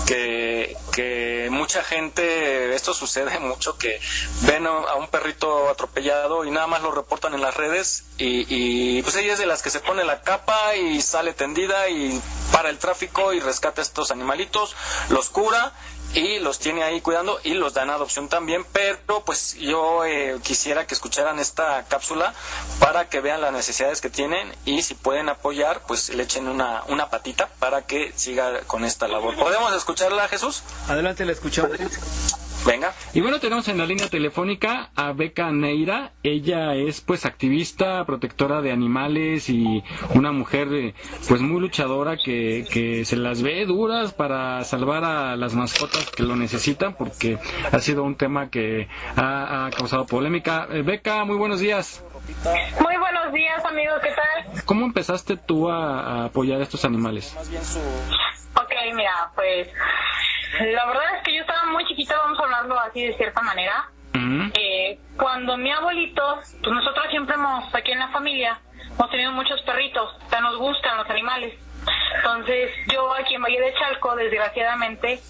que, que mucha gente, esto sucede mucho, que ven a un perrito atropellado y nada más lo reportan en las redes y, y pues ella es de las que se pone la capa y sale tendida y para el tráfico y rescata estos animalitos, los cura y los tiene ahí cuidando y los dan adopción también, pero pues yo eh, quisiera que escucharan esta cápsula para que vean las necesidades que tienen y si pueden apoyar, pues le echen una, una patita para que siga con esta labor. ¿Podemos escucharla, Jesús? Adelante, la escuchamos. Venga. Y bueno, tenemos en la línea telefónica a Beca Neira. Ella es pues activista, protectora de animales y una mujer eh, pues muy luchadora que, que se las ve duras para salvar a las mascotas que lo necesitan porque ha sido un tema que ha, causado polémica. Eh, Beca, muy buenos días. Muy buenos días, amigo, ¿qué tal? ¿Cómo empezaste tú a, a apoyar a estos animales? Ok, mira, pues la verdad es que yo estaba muy chiquita, vamos a hablarlo así de cierta manera. eh, cuando mi abuelito, pues nosotros siempre hemos, aquí en la familia, hemos tenido muchos perritos, o nos gustan los animales. Entonces, yo aquí en Valle de Chalco, desgraciadamente,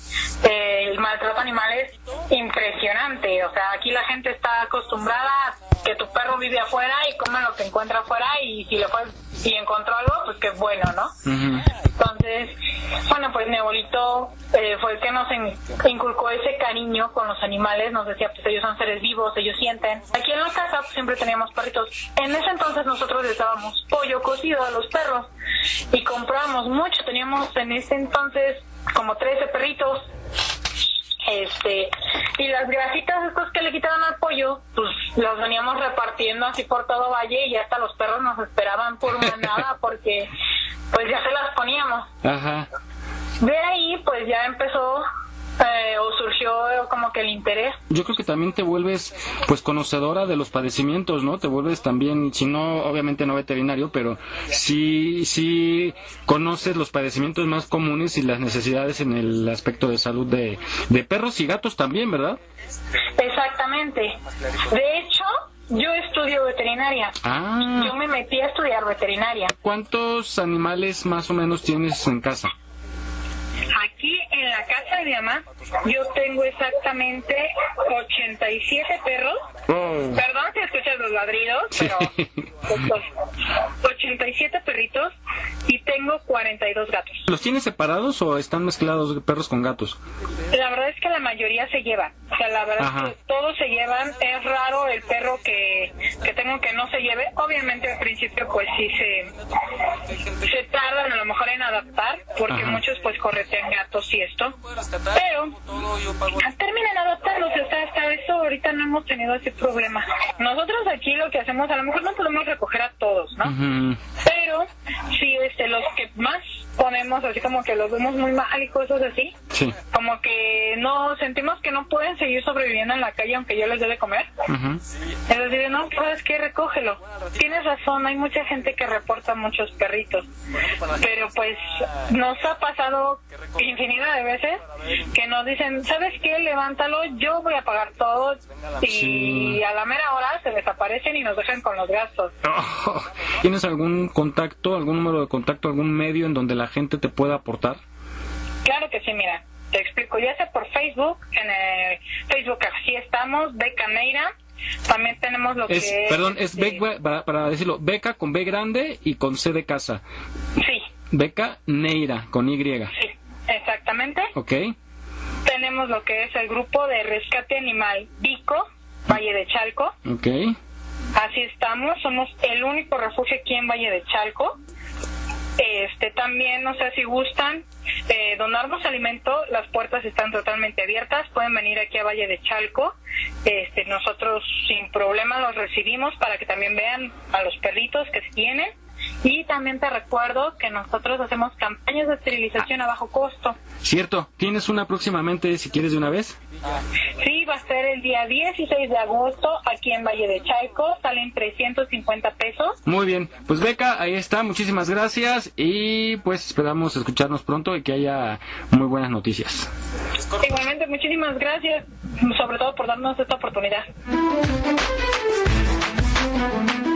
eh, el maltrato animal es impresionante. O sea, aquí la gente está acostumbrada a que tu perro vive afuera y come lo que encuentra afuera y si le fue, si encontró algo, pues qué bueno, ¿no? Entonces, bueno, pues mi abuelito eh, fue el que nos inculcó ese cariño con los animales, nos decía, pues ellos son seres vivos, ellos sienten. Aquí en la casa pues, siempre teníamos perritos. En ese entonces nosotros les dábamos pollo cocido a los perros y comprábamos mucho, teníamos en ese entonces como 13 perritos. Este, y las grasitas estos que le quitaban al pollo, pues los veníamos repartiendo así por todo Valle y hasta los perros nos esperaban por una nada porque pues ya se las poníamos. Ajá. De ahí, pues ya empezó eh, o surgió como que el interés. Yo creo que también te vuelves pues conocedora de los padecimientos, ¿no? Te vuelves también, si no, obviamente no veterinario, pero sí, sí conoces los padecimientos más comunes y las necesidades en el aspecto de salud de, de perros y gatos también, ¿verdad? Exactamente. De hecho, yo estudio veterinaria. Ah. Yo me metí a estudiar veterinaria. ¿Cuántos animales más o menos tienes en casa? Aquí en la casa de mi mamá yo tengo exactamente 87 perros. Perdón si escuchas los ladridos, pero 87 perritos y tengo 42 gatos. ¿Los tienes separados o están mezclados perros con gatos? La verdad es que la mayoría se llevan. O sea, la verdad es que todos se llevan. Es raro el perro que, que tengo que no se lleve. Obviamente al principio pues sí se, se tardan a lo mejor en adaptar porque muchos pues corretean gatos y esto. Pero terminan adaptándose. O sea, hasta eso ahorita no hemos tenido ese problema. Nosotros aquí lo que hacemos, a lo mejor no podemos recoger a todos, ¿no? Pero sí, este, los que más ponemos así como que los vemos muy mal y cosas así. Sí. Como que no sentimos que no pueden seguir sobreviviendo en la calle aunque yo les dé de comer. Es decir, no, ¿sabes qué? Recógelo. Tienes razón, hay mucha gente que reporta muchos perritos. Pero pues nos ha pasado infinidad de veces que nos dicen, ¿sabes qué? Levántalo, yo voy a pagar todo. Y a la mera hora se desaparecen y nos dejan con los gastos. ¿Tienes algún contacto, algún número de contacto, algún medio en donde la gente te pueda aportar? Claro que sí, mira, te explico, ya sea por Facebook, en el Facebook así estamos, Beca Neira, también tenemos lo es, que Perdón, es este, Beca, para, para decirlo, Beca con B grande y con C de casa. Sí. Beca Neira, con Y. Sí, exactamente. Ok. Tenemos lo que es el grupo de rescate animal Vico, Valle de Chalco. Ok. Así estamos, somos el único refugio aquí en Valle de Chalco. Este también, no sé si gustan eh, donarnos alimento, las puertas están totalmente abiertas, pueden venir aquí a Valle de Chalco. Este, nosotros sin problema los recibimos para que también vean a los perritos que tienen. Y también te recuerdo que nosotros hacemos campañas de esterilización a bajo costo. Cierto, ¿tienes una próximamente si quieres de una vez? Sí, va a ser el día 16 de agosto aquí en Valle de Chalco, salen 350 pesos. Muy bien, pues Beca, ahí está, muchísimas gracias y pues esperamos escucharnos pronto y que haya muy buenas noticias. Igualmente, muchísimas gracias, sobre todo por darnos esta oportunidad.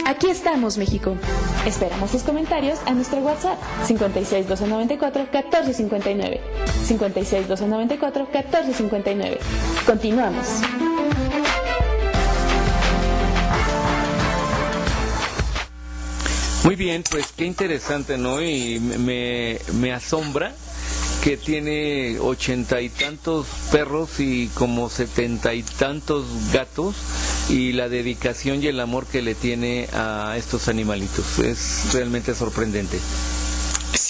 Aquí estamos, México. Esperamos tus comentarios a nuestro WhatsApp 56 294 1459. 56 294 1459. Continuamos. Muy bien, pues qué interesante, ¿no? Y me asombra que tiene ochenta y tantos perros y como setenta y tantos gatos y la dedicación y el amor que le tiene a estos animalitos. Es realmente sorprendente.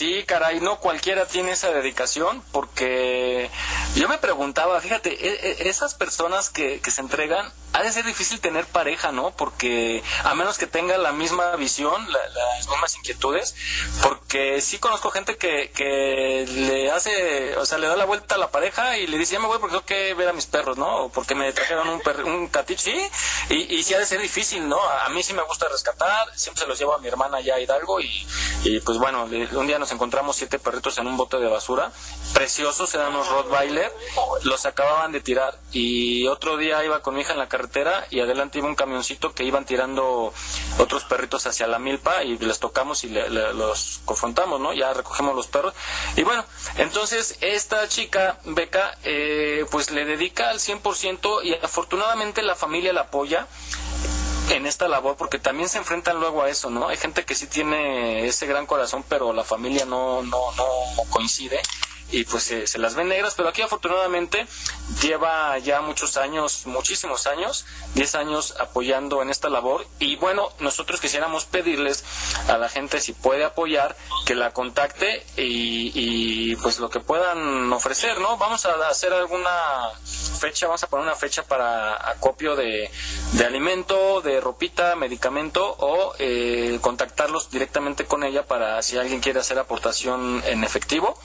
Sí, caray, no cualquiera tiene esa dedicación porque yo me preguntaba, fíjate, e- e- esas personas que, que se entregan, ha de ser difícil tener pareja, ¿no? Porque a menos que tenga la misma visión, la- las mismas inquietudes, porque sí conozco gente que, que le hace, o sea, le da la vuelta a la pareja y le dice, ya me voy porque tengo que ver a mis perros, ¿no? O porque me trajeron un, perri- un sí, y, y sí ha de ser difícil, ¿no? A, mí sí me gusta rescatar, siempre se los llevo a mi hermana allá a Hidalgo y, y pues bueno, un día nos encontramos siete perritos en un bote de basura, preciosos, eran unos Rottweiler, los acababan de tirar. Y otro día iba con mi hija en la carretera y adelante iba un camioncito que iban tirando otros perritos hacia la milpa y les tocamos y le- le- los confrontamos, ¿no? Ya recogemos los perros. Y bueno, entonces esta chica, Beca, eh, pues le dedica al 100% y afortunadamente la familia la apoya en esta labor porque también se enfrentan luego a eso, ¿no? Hay gente que sí tiene ese gran corazón, pero la familia no no no coincide y pues se, se las ven negras, pero aquí afortunadamente lleva ya muchos años, muchísimos años, 10 años apoyando en esta labor y bueno, nosotros quisiéramos pedirles a la gente si puede apoyar, que la contacte y, y pues lo que puedan ofrecer, ¿no? Vamos a hacer alguna fecha, vamos a poner una fecha para acopio de, de alimento, de ropita, medicamento o eh, contactarlos directamente con ella para si alguien quiere hacer aportación en efectivo,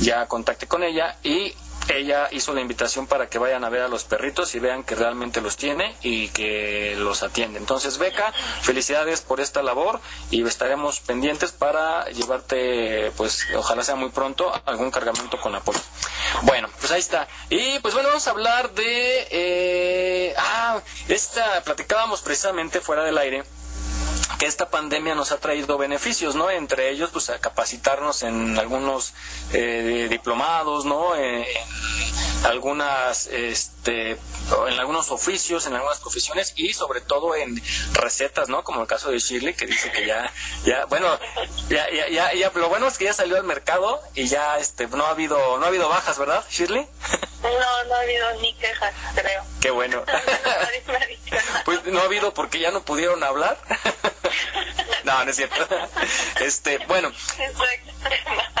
ya contacte con ella y ella hizo la invitación para que vayan a ver a los perritos y vean que realmente los tiene y que los atiende. Entonces, Beca, felicidades por esta labor y estaremos pendientes para llevarte, pues, ojalá sea muy pronto, algún cargamento con apoyo. Bueno, pues ahí está. Y pues bueno, vamos a hablar de... eh, ah, esta, platicábamos precisamente fuera del aire esta pandemia nos ha traído beneficios, ¿no? Entre ellos, pues, a capacitarnos en algunos eh, diplomados, ¿no? Eh, en algunas, este, en algunos oficios, en algunas profesiones y sobre todo en recetas, ¿no? Como el caso de Shirley, que dice que ya, ya, bueno, ya, ya, ya, ya, lo bueno es que ya salió al mercado y ya, este, no ha habido, no ha habido bajas, ¿verdad, Shirley? No, no ha habido ni quejas, creo. Qué bueno. Pues no ha habido porque ya no pudieron hablar. no, no es cierto. Este, bueno,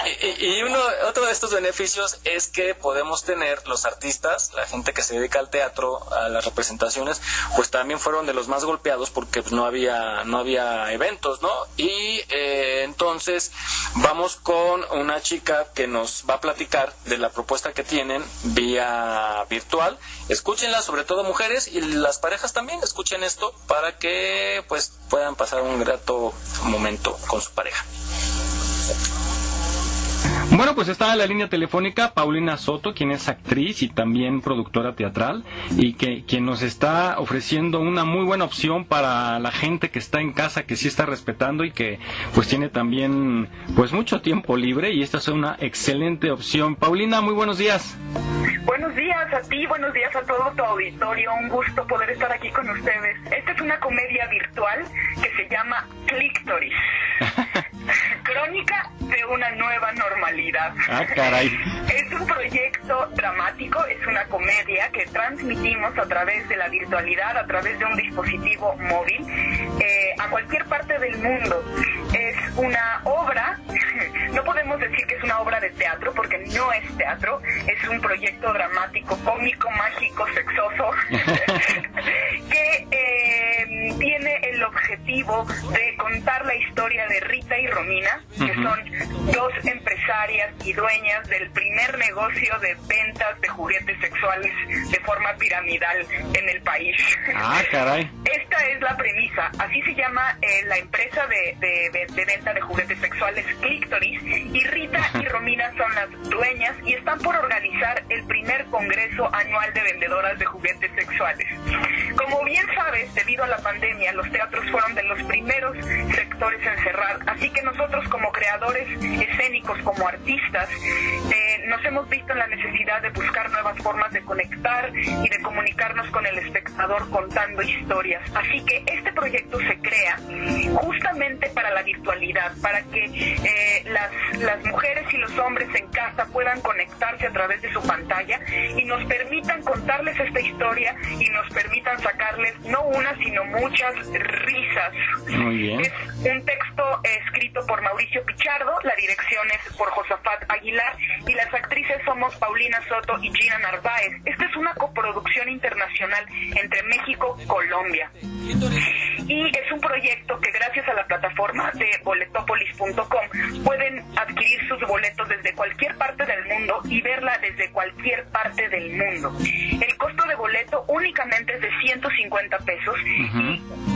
eh, y, uno, otro de estos beneficios es que podemos tener los artistas, la gente que se dedica al teatro, a las representaciones, pues también fueron de los más golpeados porque pues, no había no había eventos, ¿no? Y eh, entonces vamos con una chica que nos va a platicar de la propuesta que tienen vía virtual. Escúchenla, sobre todo mujeres y las parejas también escuchen esto para que pues puedan pasar un grato momento con su pareja. Bueno, pues está en la línea telefónica Paulina Soto, quien es actriz y también productora teatral y que quien nos está ofreciendo una muy buena opción para la gente que está en casa, que sí está respetando y que pues tiene también pues mucho tiempo libre y esta es una excelente opción. Paulina, muy buenos días. Buenos días a ti, buenos días a todo tu auditorio. Un gusto poder estar aquí con ustedes. Esta es una comedia virtual que se llama Clicktory. Crónica de una nueva normalidad. Ah, caray. Es un proyecto dramático, es una comedia que transmitimos a través de la virtualidad, a través de un dispositivo móvil, eh, a cualquier parte del mundo. Es una obra, no podemos decir que es una obra de teatro, porque no es teatro, es un proyecto dramático, cómico, mágico, sexoso, que eh, tiene el objetivo de contar la historia de Rita y Romina, que son dos empresarias y dueñas del primer negocio de ventas de juguetes sexuales de forma piramidal en el país. Ah, caray. Esta es la premisa. Así se llama eh, la empresa de, de, venta de juguetes sexuales Clitoris y Rita y Romina son las dueñas y están por organizar el primer congreso anual de vendedoras de juguetes sexuales. Como bien sabes, debido a la pandemia, los teatros fueron de los primeros sectores en cerrar, así que nosotros como creadores escénicos, como artistas, eh, nos hemos visto en la necesidad de buscar nuevas formas de conectar y de comunicarnos con el espectador contando historias. Así que este proyecto se crea justamente para la virtualidad, para que eh, las, las mujeres y los hombres en casa puedan conectarse a través de su pantalla y nos permitan contarles esta historia y nos permitan sacarles no una, sino muchas risas. Muy bien. Es un texto escrito por Mauricio Pichardo, la dirección es por Josafat Aguilar y las actrices somos Paulina Soto y Gina Narváez. Esta es una coproducción internacional entre México y Colombia. Y es un proyecto que gracias a la plataforma de boletopolis.com pueden adquirir sus boletos desde cualquier parte del mundo y verla desde cualquier parte del mundo. El costo de boleto únicamente es de 150 pesos y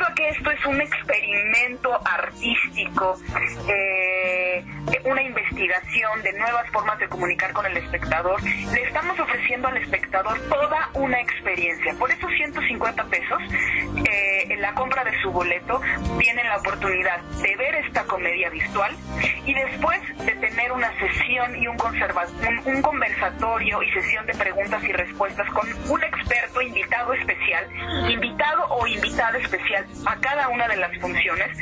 debido a que esto es un experimento artístico, eh, una investigación de nuevas formas de comunicar con el espectador, le estamos ofreciendo al espectador toda una experiencia. Por esos 150 pesos, eh, en la compra de su boleto, tienen la oportunidad de ver esta comedia visual y después de tener una sesión y un, un, un conversatorio y sesión de preguntas y respuestas con un experto invitado especial, invitado o invitada especial a cada una de las funciones,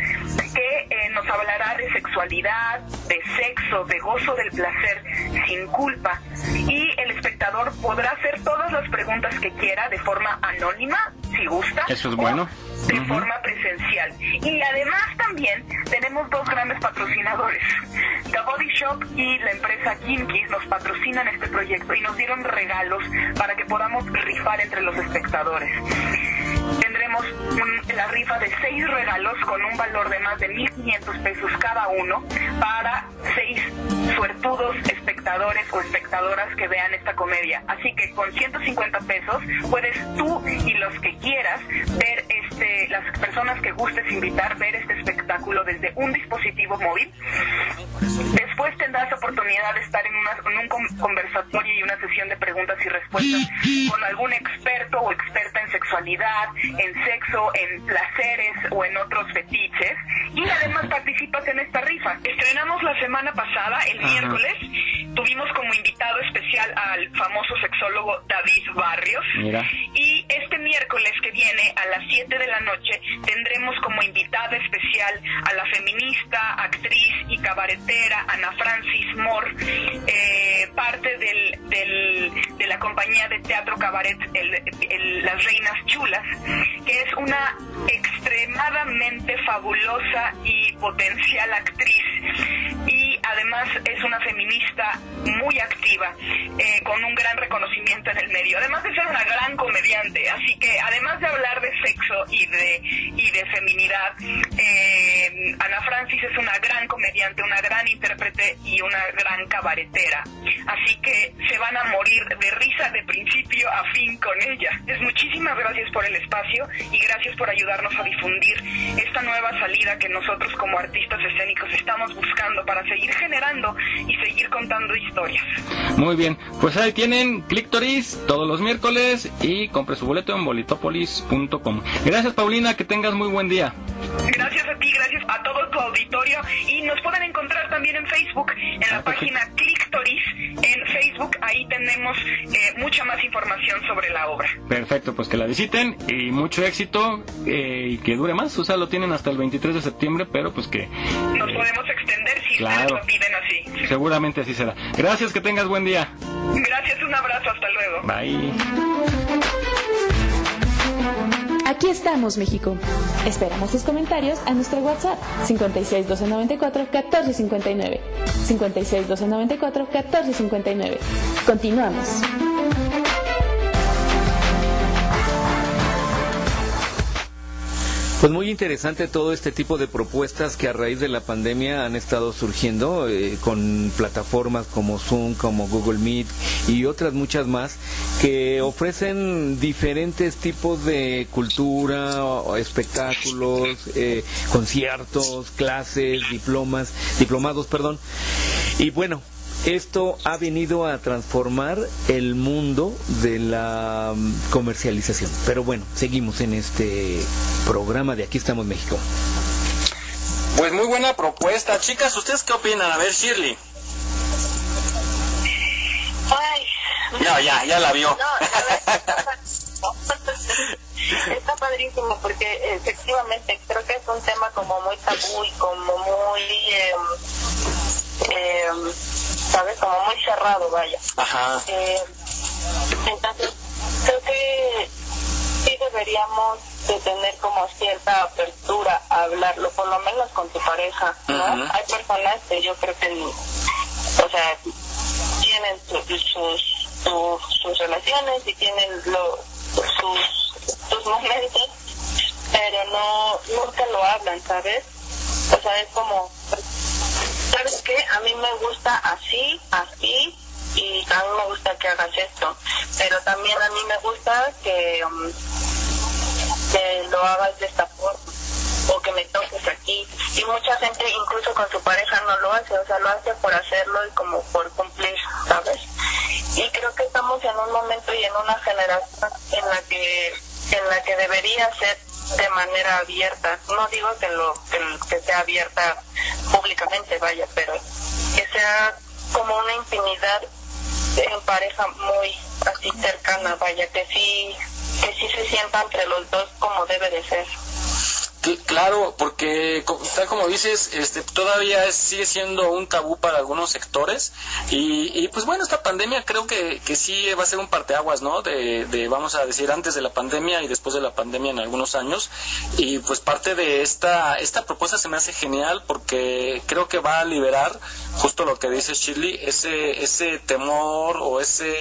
que eh, nos hablará de sexualidad, de sexo, de gozo del placer, sin culpa. Y el espectador podrá hacer todas las preguntas que quiera de forma anónima, si gusta. Eso es bueno. De forma presencial. Y además también tenemos dos grandes patrocinadores. The Body Shop y la empresa Kimkis nos patrocinan este proyecto y nos dieron regalos para que podamos rifar entre los espectadores tendremos la rifa de seis regalos con un valor de más de 1.500 pesos cada uno para seis suertudos espectadores o espectadoras que vean esta comedia. Así que con 150 pesos puedes tú y los que quieras ver este, las personas que gustes invitar, ver este espectáculo desde un dispositivo móvil. Después tendrás oportunidad de estar en, en un conversatorio y una sesión de preguntas y respuestas con algún experto o experta en sexualidad, en sexo, en placeres o en otros fetiches. Y además participas en esta rifa. Estrenamos la semana pasada, el miércoles, tuvimos como invitado especial al famoso sexólogo David Barrios. Y este miércoles que viene a las 7 de la noche tendremos como invitada especial a la feminista, actriz y cabaretera Ana Francis Moore, eh, parte del, del, de la compañía de teatro cabaret Las Reinas Chulas, que es una extremadamente fabulosa y potencial actriz. Y además es una feminista muy activa, eh, con un gran reconocimiento en el medio, además de ser una gran comediante. Así que además de hablar de sexo y de, y de feminidad, eh, Ana Francis es una gran comediante, una gran intérprete y una gran cabaretera. Así que se van a morir de risa de principio a fin con ella. Es muchísimas gracias por el espacio y gracias por ayudarnos a difundir esta nueva salida que nosotros como artistas escénicos estamos buscando para seguir generando y seguir contando historias. Muy bien, pues ahí tienen Clictoris todos los miércoles y compre su boleto en bolitopolis.com. Gracias Paulina, que tengas muy buen día. Gracias a ti, gracias a todo tu auditorio y nos pueden encontrar también en Facebook, en la página Clictoris en Facebook, ahí tenemos eh, mucha más información sobre la obra. Perfecto, pues que la visiten y mucho éxito eh, y que dure más, o sea, lo tienen hasta el 23 de septiembre, pero pues que... Nos podemos extender si ustedes lo piden así. Seguramente así será. Gracias, que tengas buen día. Gracias, un abrazo, hasta luego. Bye. Aquí estamos, México. Esperamos tus comentarios a nuestro WhatsApp 56 294 1459. 56 294 1459. Continuamos. Pues muy interesante todo este tipo de propuestas que a raíz de la pandemia han estado surgiendo eh, con plataformas como Zoom, como Google Meet y otras muchas más que ofrecen diferentes tipos de cultura, espectáculos, eh, conciertos, clases, diplomas, diplomados, perdón. Y bueno, esto ha venido a transformar el mundo de la mm, comercialización. Pero bueno, seguimos en este programa de Aquí estamos México. Pues muy buena propuesta. Chicas, ¿ustedes qué opinan? A ver, Shirley. Ya, ya, ya la vio. está padrísimo porque efectivamente creo que es un tema como muy tabú y como muy... Eh, eh, ¿sabes? Como muy cerrado, vaya. Ajá. Eh, entonces, creo que sí deberíamos de tener como cierta apertura a hablarlo, por lo menos con tu pareja, ¿no? Hay personas que yo creo que, o sea, tienen sus, sus, relaciones y tienen lo, sus, sus momentos, pero no, nunca lo hablan, ¿sabes? O sea, es como, ¿sabes qué? A mí me gusta así, así, y a me gusta que hagas esto. Pero también a mí me gusta que, um, que lo hagas de esta forma o que me toques aquí. Y mucha gente, incluso con su pareja, no lo hace, o sea, lo hace por hacerlo y como por cumplir, ¿sabes? Y creo que estamos en un momento y en una generación en la que en la que debería ser de manera abierta. No digo que lo que, sea abierta públicamente, vaya, pero que sea como una intimidad en pareja muy así cercana, vaya, que sí que sí se sienta entre los dos como debe de ser. Claro, porque tal como dices, este, todavía sigue siendo un tabú para algunos sectores y, pues bueno, esta pandemia creo que, que sí va a ser un parteaguas, ¿no? De, de, vamos a decir, antes de la pandemia y después de la pandemia en algunos años y pues parte de esta, esta propuesta se me hace genial porque creo que va a liberar justo lo que dice Shirley, ese, ese temor o ese,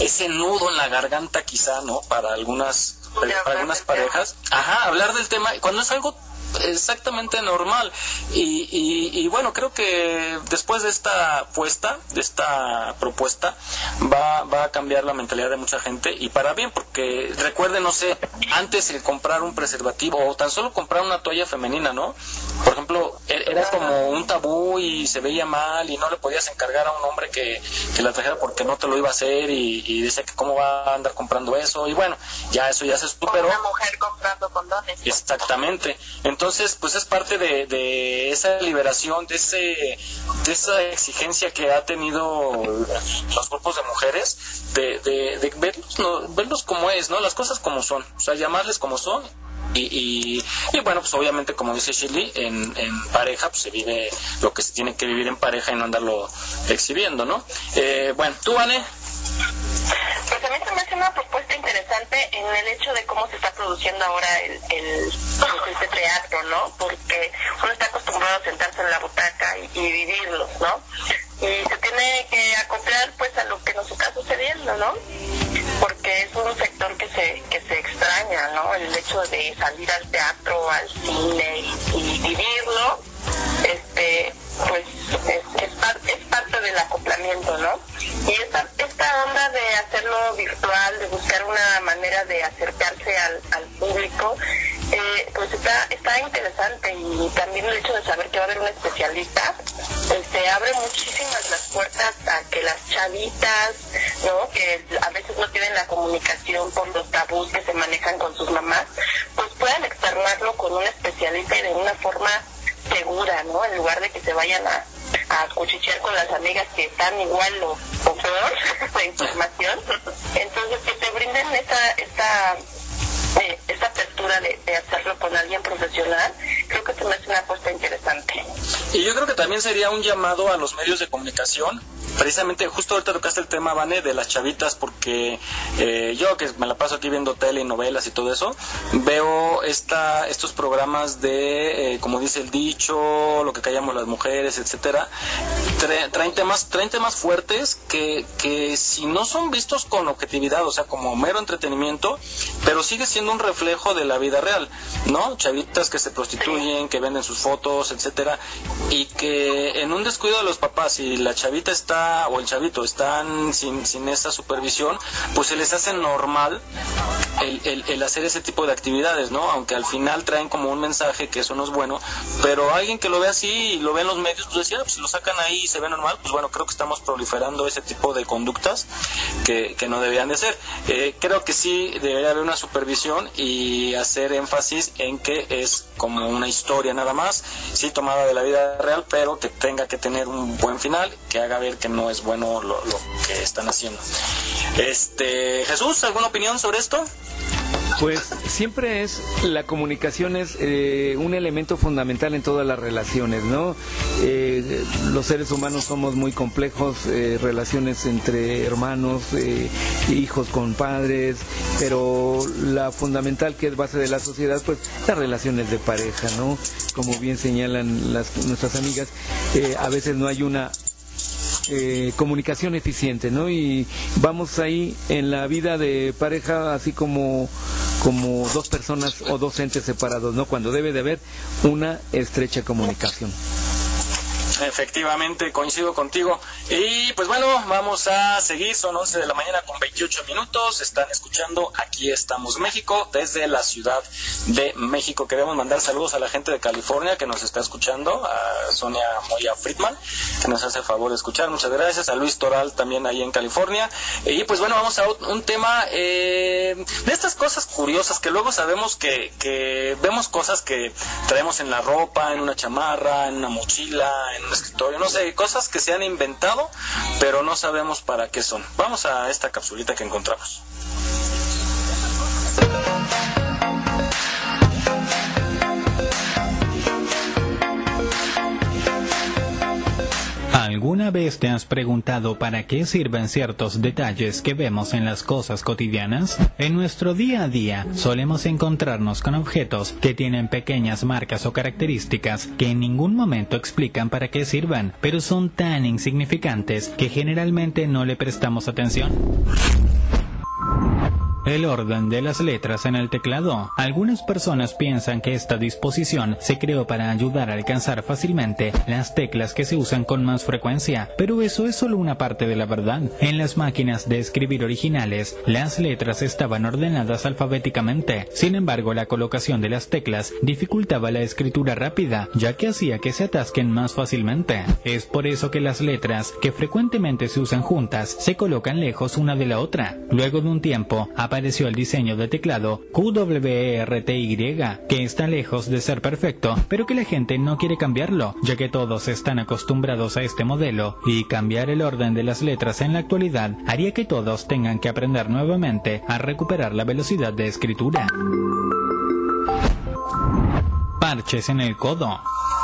ese nudo en la garganta quizá, ¿no? Para algunas algunas parejas, ajá, hablar del tema, cuando es algo exactamente normal. Y, y, bueno, creo que después de esta apuesta, de esta propuesta, va, va a cambiar la mentalidad de mucha gente y para bien, porque recuerden, no sé, antes el comprar un preservativo o tan solo comprar una toalla femenina, ¿no? Por ejemplo, e, era como un tabú y se veía mal y no le podías encargar a un hombre que, que la trajera porque no te lo iba a hacer y, y dice que cómo va a andar comprando eso y bueno, ya eso ya se superó. Una mujer comprando condones. Exactamente. Entonces, pues es parte de, de esa liberación, de, ese, de esa exigencia que ha tenido los grupos de mujeres, de, de, verlos, no, verlos como es, ¿no? Las cosas como son, o sea, llamarles como son. Y, y, bueno, pues obviamente, como dice Shirley, en, en pareja pues se vive lo que se tiene que vivir en pareja y no andarlo exhibiendo, ¿no? Eh, bueno, tú, Vane. Pues a mí se me hace una propuesta interesante en el hecho de cómo se está produciendo ahora el, el, este teatro, ¿no? Porque uno está acostumbrado a sentarse en la butaca y, y vivirlos, ¿no? Y se tiene que acoplar pues a lo que nos está sucediendo, ¿no? Porque es un sector que se, que se extraña, ¿no? El hecho de salir al teatro, al cine y, vivirlo, este, pues es, es, parte, es parte del acoplamiento, ¿no? Y esta, esta onda de hacerlo virtual, de buscar una manera de acercarse al, al público, eh, pues está, está interesante y también el hecho de saber que va a haber un especialista, este, abre muchísimas las puertas a que las chavitas, ¿no? que a veces no tienen la comunicación por los tabús que se manejan con sus mamás, pues puedan externarlo con un especialista y de una forma segura, ¿no? En lugar de que se vayan a, a cuchichear con las amigas que están igual o, o peor la información. Entonces, que te brinden esta, esta eh, esta de, hacerlo con alguien profesional, creo que también es una apuesta interesante. Y yo creo que también sería un llamado a los medios de comunicación precisamente justo ahorita tocaste el tema, Vane, de las chavitas, porque eh, yo que me la paso aquí viendo tele y novelas y todo eso, veo esta, estos programas de, eh, como dice el dicho, lo que callamos las mujeres, etcétera, traen temas, traen temas fuertes que, que si no son vistos con objetividad, o sea, como mero entretenimiento, pero sigue siendo un reflejo de la vida real, ¿no? Chavitas que se prostituyen, que venden sus fotos, etcétera, y que en un descuido de los papás, y la chavita está o el chavito están sin, sin esta supervisión, pues se les hace normal el, hacer ese tipo de actividades, ¿no? Aunque al final traen como un mensaje que eso no es bueno, pero alguien que lo ve así y lo ve en los medios, pues decía, pues si lo sacan ahí y se ve normal, pues bueno, creo que estamos proliferando ese tipo de conductas que, no deberían de ser. Eh, creo que sí debería haber una supervisión y hacer énfasis en que es como una historia nada más, sí tomada de la vida real, pero que tenga que tener un buen final, que haga ver que no es bueno lo, lo que están haciendo. Este, Jesús, ¿alguna opinión sobre esto? Pues siempre es, la comunicación es eh, un elemento fundamental en todas las relaciones, ¿no? Eh, los seres humanos somos muy complejos, eh, relaciones entre hermanos, hijos con padres, pero la fundamental que es base de la sociedad, pues las relaciones de pareja, ¿no? Como bien señalan las, nuestras amigas, a veces no hay una eh, comunicación eficiente, ¿no? Y vamos ahí en la vida de pareja así como como dos personas o dos entes separados, ¿no? Cuando debe de haber una estrecha comunicación. Efectivamente, coincido contigo. Y pues bueno, vamos a seguir. Son 11 de la mañana con 28 minutos. Están escuchando Aquí estamos México desde la Ciudad de México. Queremos mandar saludos a la gente de California que nos está escuchando. A Sonia Moya Friedman, que nos hace el favor de escuchar. Muchas gracias. A Luis Toral también ahí en California. Y pues bueno, vamos a un tema eh, de estas cosas curiosas que luego sabemos que, que vemos cosas que traemos en la ropa, en una chamarra, en una mochila, en escritorio, no sé, cosas que se han inventado, pero no sabemos para qué son. Vamos a esta capsulita que encontramos. ¿Alguna vez te has preguntado para qué sirven ciertos detalles que vemos en las cosas cotidianas? En nuestro día a día solemos encontrarnos con objetos que tienen pequeñas marcas o características que en ningún momento explican para qué sirvan, pero son tan insignificantes que generalmente no le prestamos atención. El orden de las letras en el teclado. Algunas personas piensan que esta disposición se creó para ayudar a alcanzar fácilmente las teclas que se usan con más frecuencia, pero eso es solo una parte de la verdad. En las máquinas de escribir originales, las letras estaban ordenadas alfabéticamente. Sin embargo, la colocación de las teclas dificultaba la escritura rápida, ya que hacía que se atasquen más fácilmente. Es por eso que las letras, que frecuentemente se usan juntas, se colocan lejos una de la otra. Luego de un tiempo, apareció el diseño de teclado QWERTY, que está lejos de ser perfecto, pero que la gente no quiere cambiarlo, ya que todos están acostumbrados a este modelo, y cambiar el orden de las letras en la actualidad haría que todos tengan que aprender nuevamente a recuperar la velocidad de escritura. Parches en el codo.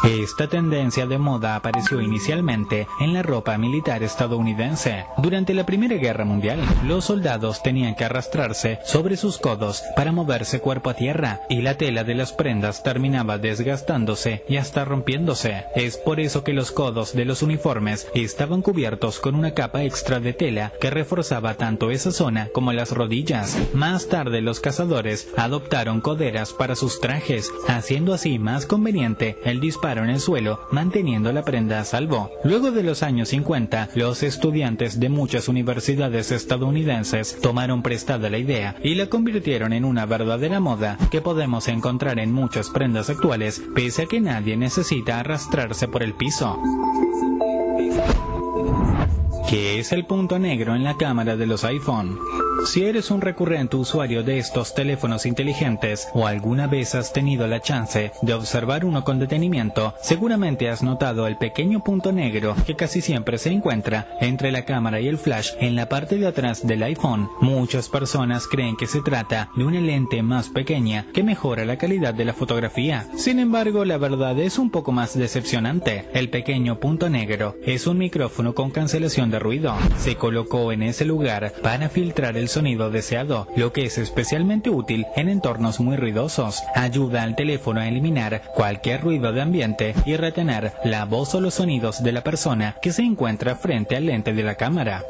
Esta tendencia de moda apareció inicialmente en la ropa militar estadounidense. Durante la Primera Guerra Mundial, los soldados tenían que arrastrarse sobre sus codos para moverse cuerpo a tierra y la tela de las prendas terminaba desgastándose y hasta rompiéndose. Es por eso que los codos de los uniformes estaban cubiertos con una capa extra de tela que reforzaba tanto esa zona como las rodillas. Más tarde los cazadores adoptaron coderas para sus trajes, haciendo así más conveniente el disparo en el suelo, manteniendo la prenda a salvo. Luego de los años 50, los estudiantes de muchas universidades estadounidenses tomaron prestada la idea y la convirtieron en una verdadera moda que podemos encontrar en muchas prendas actuales, pese a que nadie necesita arrastrarse por el piso. ¿Qué es el punto negro en la cámara de los iPhone? Si eres un recurrente usuario de estos teléfonos inteligentes o alguna vez has tenido la chance de observar uno con detenimiento, seguramente has notado el pequeño punto negro que casi siempre se encuentra entre la cámara y el flash en la parte de atrás del iPhone. Muchas personas creen que se trata de una lente más pequeña que mejora la calidad de la fotografía. Sin embargo, la verdad es un poco más decepcionante. El pequeño punto negro es un micrófono con cancelación de ruido. Se colocó en ese lugar para filtrar el sonido deseado, lo que es especialmente útil en entornos muy ruidosos. Ayuda al teléfono a eliminar cualquier ruido de ambiente y retener la voz o los sonidos de la persona que se encuentra frente al lente de la cámara.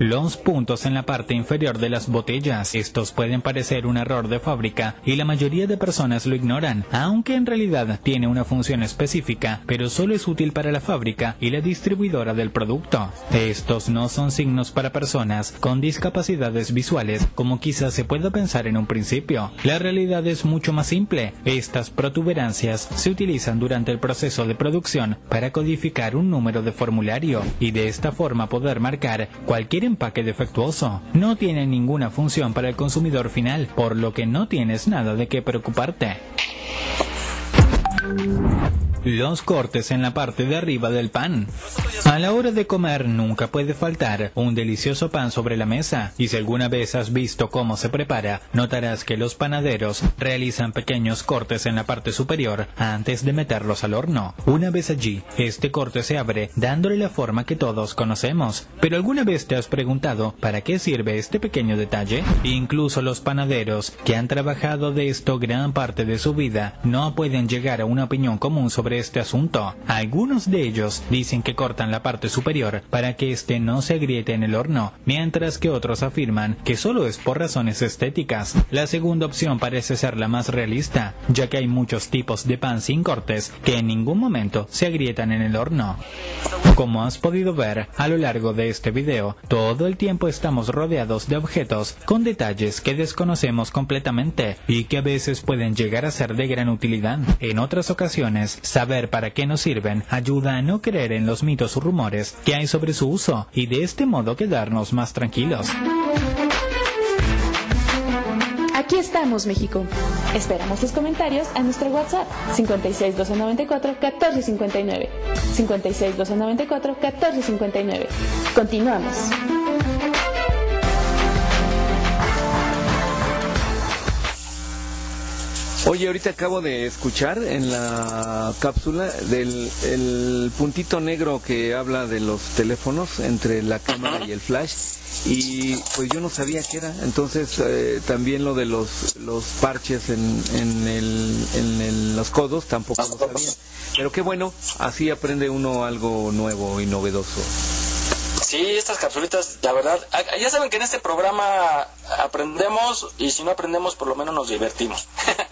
Los puntos en la parte inferior de las botellas. Estos pueden parecer un error de fábrica y la mayoría de personas lo ignoran, aunque en realidad tiene una función específica, pero solo es útil para la fábrica y la distribuidora del producto. Estos no son signos para personas con discapacidades visuales, como quizás se pueda pensar en un principio. La realidad es mucho más simple. Estas protuberancias se utilizan durante el proceso de producción para codificar un número de formulario y de esta forma poder marcar cualquier empaque defectuoso. No tiene ninguna función para el consumidor final, por lo que no tienes nada de qué preocuparte. Los cortes en la parte de arriba del pan. A la hora de comer nunca puede faltar un delicioso pan sobre la mesa y si alguna vez has visto cómo se prepara, notarás que los panaderos realizan pequeños cortes en la parte superior antes de meterlos al horno. Una vez allí, este corte se abre dándole la forma que todos conocemos. Pero alguna vez te has preguntado para qué sirve este pequeño detalle? Incluso los panaderos que han trabajado de esto gran parte de su vida no pueden llegar a una opinión común sobre este asunto. Algunos de ellos dicen que cortan la parte superior para que éste no se agriete en el horno, mientras que otros afirman que solo es por razones estéticas. La segunda opción parece ser la más realista, ya que hay muchos tipos de pan sin cortes que en ningún momento se agrietan en el horno. Como has podido ver a lo largo de este video, todo el tiempo estamos rodeados de objetos con detalles que desconocemos completamente y que a veces pueden llegar a ser de gran utilidad. En otras ocasiones, saber para qué nos sirven ayuda a no creer en los mitos o rumores que hay sobre su uso y de este modo quedarnos más tranquilos. Aquí estamos, México. Esperamos tus comentarios a nuestro WhatsApp 56 294 1459. 56 294 1459. Continuamos. Oye, ahorita acabo de escuchar en la cápsula del el puntito negro que habla de los teléfonos entre la cámara y el flash y pues yo no sabía qué era. Entonces eh, también lo de los los parches en, en, el, en el- los codos tampoco lo sabía. Pero qué bueno, así aprende uno algo nuevo y novedoso. Sí, estas capsulitas, la verdad, a- ya saben que en este programa aprendemos y si no aprendemos por lo menos nos divertimos.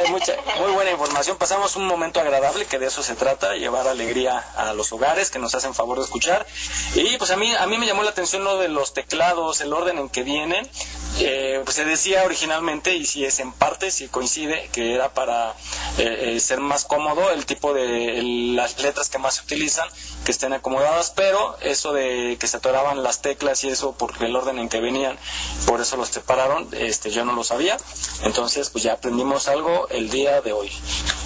Hay mucha, muy buena información, pasamos un momento agradable que de eso se trata, llevar alegría a los hogares que nos hacen favor de escuchar. Y pues a mí, a mí me llamó la atención lo de los teclados, el orden en que vienen. Eh, pues se decía originalmente, y si es en parte, si coincide, que era para eh, eh, ser más cómodo el tipo de las letras que más se utilizan, que estén acomodadas, pero eso de que se atoraban las teclas y eso por el orden en que venían, por eso los separaron, este yo no lo sabía. Entonces, pues ya aprendimos algo el día de hoy.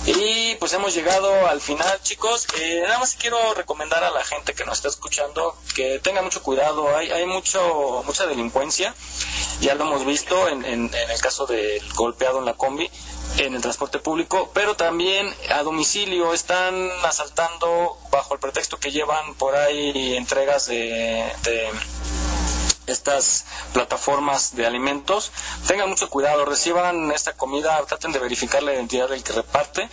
Y pues hemos llegado al final, chicos. Eh, nada más quiero recomendar a la gente que nos está escuchando que tenga mucho cuidado. Hay, hay mucho mucha delincuencia. Ya lo hemos visto en, en- el caso del golpeado en la combi. en el transporte público, pero también a domicilio están asaltando bajo el pretexto que llevan por ahí entregas de, de estas plataformas de alimentos. Tengan mucho cuidado, reciban esta comida, traten de verificar la identidad del que reparte,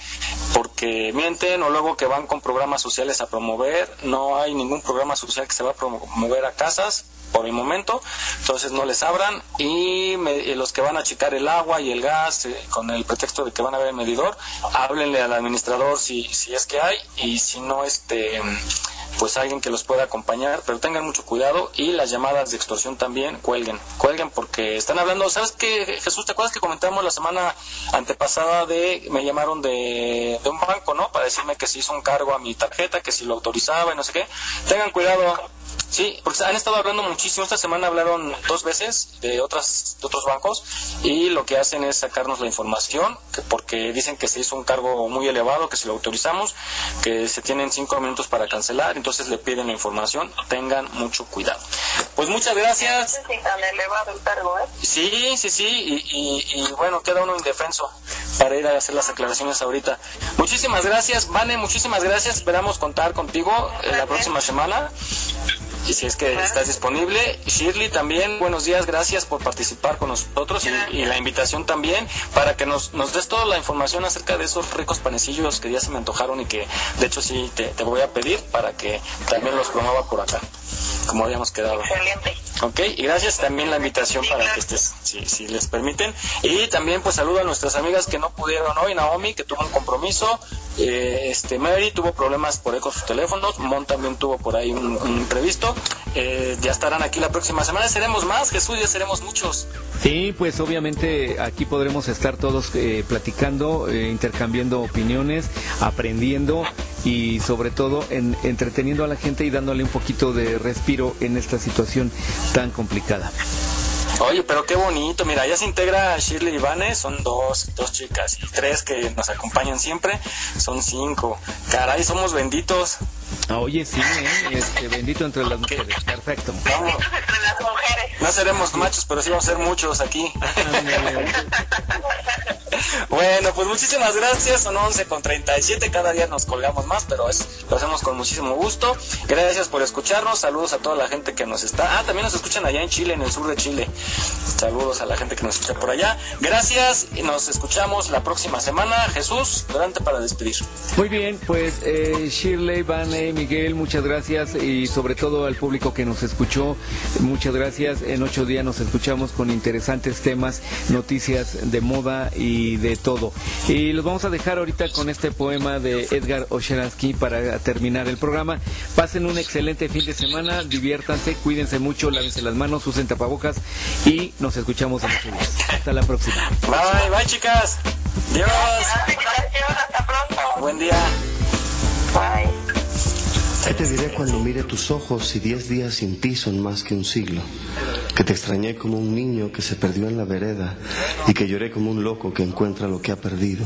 porque mienten o luego que van con programas sociales a promover. No hay ningún programa social que se va a promover a casas por el momento, entonces no les abran y, los que van a achicar el agua y el gas eh, con el pretexto de que van a ver el medidor, háblenle al administrador si, si es que hay y si no, este pues alguien que los pueda acompañar, pero tengan mucho cuidado y las llamadas de extorsión también cuelguen, cuelguen porque están hablando, ¿sabes qué, Jesús? ¿Te acuerdas que comentamos la semana antepasada de, me llamaron de, de un banco, ¿no? Para decirme que se hizo un cargo a mi tarjeta, que si lo autorizaba y no sé qué. Tengan cuidado, Sí, porque han estado hablando muchísimo. Esta semana hablaron dos veces de, otras, de otros bancos y lo que hacen es sacarnos la información porque dicen que se hizo un cargo muy elevado, que si lo autorizamos, que se tienen cinco minutos para cancelar, entonces le piden la información. Tengan mucho cuidado. Pues muchas gracias. Sí, sí, sí, y, y, bueno, queda uno indefenso para ir a hacer las aclaraciones ahorita. Muchísimas gracias, Vane, muchísimas gracias. Esperamos contar contigo la próxima semana y si es que estás disponible. Shirley también, buenos días, gracias por participar con nosotros y, la invitación también para que nos, nos des toda la información acerca de esos ricos panecillos que ya se me antojaron y que de hecho sí te, te voy a pedir para que también los promueva por acá, como habíamos quedado. Excelente. Ok, y gracias también la invitación para que estés, si, si les permiten. Y también pues saludo a nuestras amigas que no pudieron hoy, Naomi, que tuvo un compromiso, eh, este Mary tuvo problemas por eco sus teléfonos, Mon también tuvo por ahí un, imprevisto. Eh, ya estarán aquí la próxima semana, seremos más, Jesús, ya seremos muchos. Sí, pues obviamente aquí podremos estar todos eh, platicando, intercambiando opiniones, aprendiendo y sobre todo en, entreteniendo a la gente y dándole un poquito de respiro en esta situación tan complicada. Oye, pero qué bonito. Mira, ya se integra Shirley y Vane, son dos, dos chicas. Y tres que nos acompañan siempre, son cinco. Caray, somos benditos. Ah, oye, sí, ¿eh? este, bendito entre las mujeres. Perfecto. Vamos. entre las mujeres. No seremos machos, pero sí vamos a ser muchos aquí. bueno, pues muchísimas gracias. Son 11 con 37. Cada día nos colgamos más, pero es, lo hacemos con muchísimo gusto. Gracias por escucharnos. Saludos a toda la gente que nos está. Ah, también nos escuchan allá en Chile, en el sur de Chile. Saludos a la gente que nos escucha por allá. Gracias y nos escuchamos la próxima semana. Jesús, durante para despedir. Muy bien, pues eh, Shirley, Vane, Miguel, muchas gracias y sobre todo al público que nos escuchó, muchas gracias. En ocho días nos escuchamos con interesantes temas, noticias de moda y de todo. Y los vamos a dejar ahorita con este poema de Edgar Osheransky para terminar el programa. Pasen un excelente fin de semana, diviértanse, cuídense mucho, lávense las manos, usen tapabocas y nos escuchamos en ocho días. Hasta la próxima. Bye, bye chicas. Dios. Hasta pronto. Buen día. Bye. ¿Qué te diré cuando mire tus ojos y diez días sin ti son más que un siglo? Que te extrañé como un niño que se perdió en la vereda y que lloré como un loco que encuentra lo que ha perdido.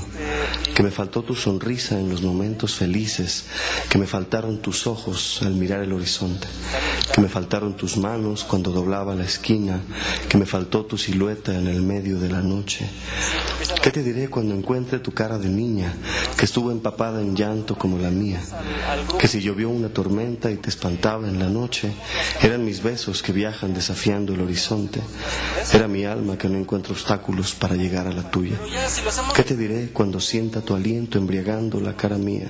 Que me faltó tu sonrisa en los momentos felices, que me faltaron tus ojos al mirar el horizonte, que me faltaron tus manos cuando doblaba la esquina, que me faltó tu silueta en el medio de la noche. ¿Qué te diré cuando encuentre tu cara de niña, que estuvo empapada en llanto como la mía? Que si llovió una tormenta y te espantaba en la noche, eran mis besos que viajan desafiando el horizonte, era mi alma que no encuentra obstáculos para llegar a la tuya. ¿Qué te diré cuando sienta tu aliento embriagando la cara mía?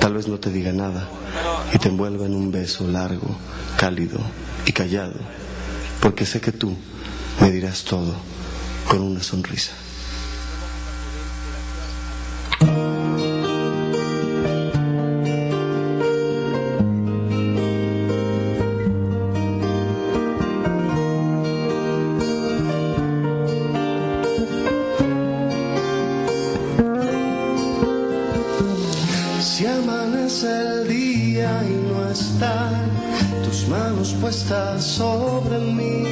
Tal vez no te diga nada y te envuelva en un beso largo, cálido y callado, porque sé que tú me dirás todo con una sonrisa. Sobre mí.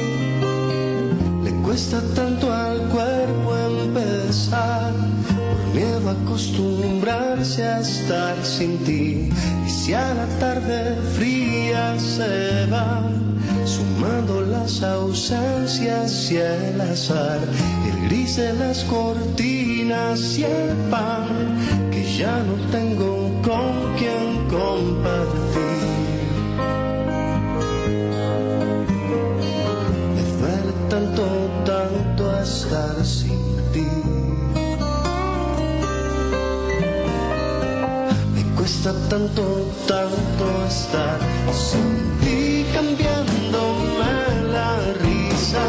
Le cuesta tanto al cuerpo empezar, por miedo a acostumbrarse a estar sin ti. Y si a la tarde fría se va, sumando las ausencias y el azar, el gris de las cortinas y el pan que ya no tengo con quien compartir. Tanto, tanto estar. Sin cambiándome la risa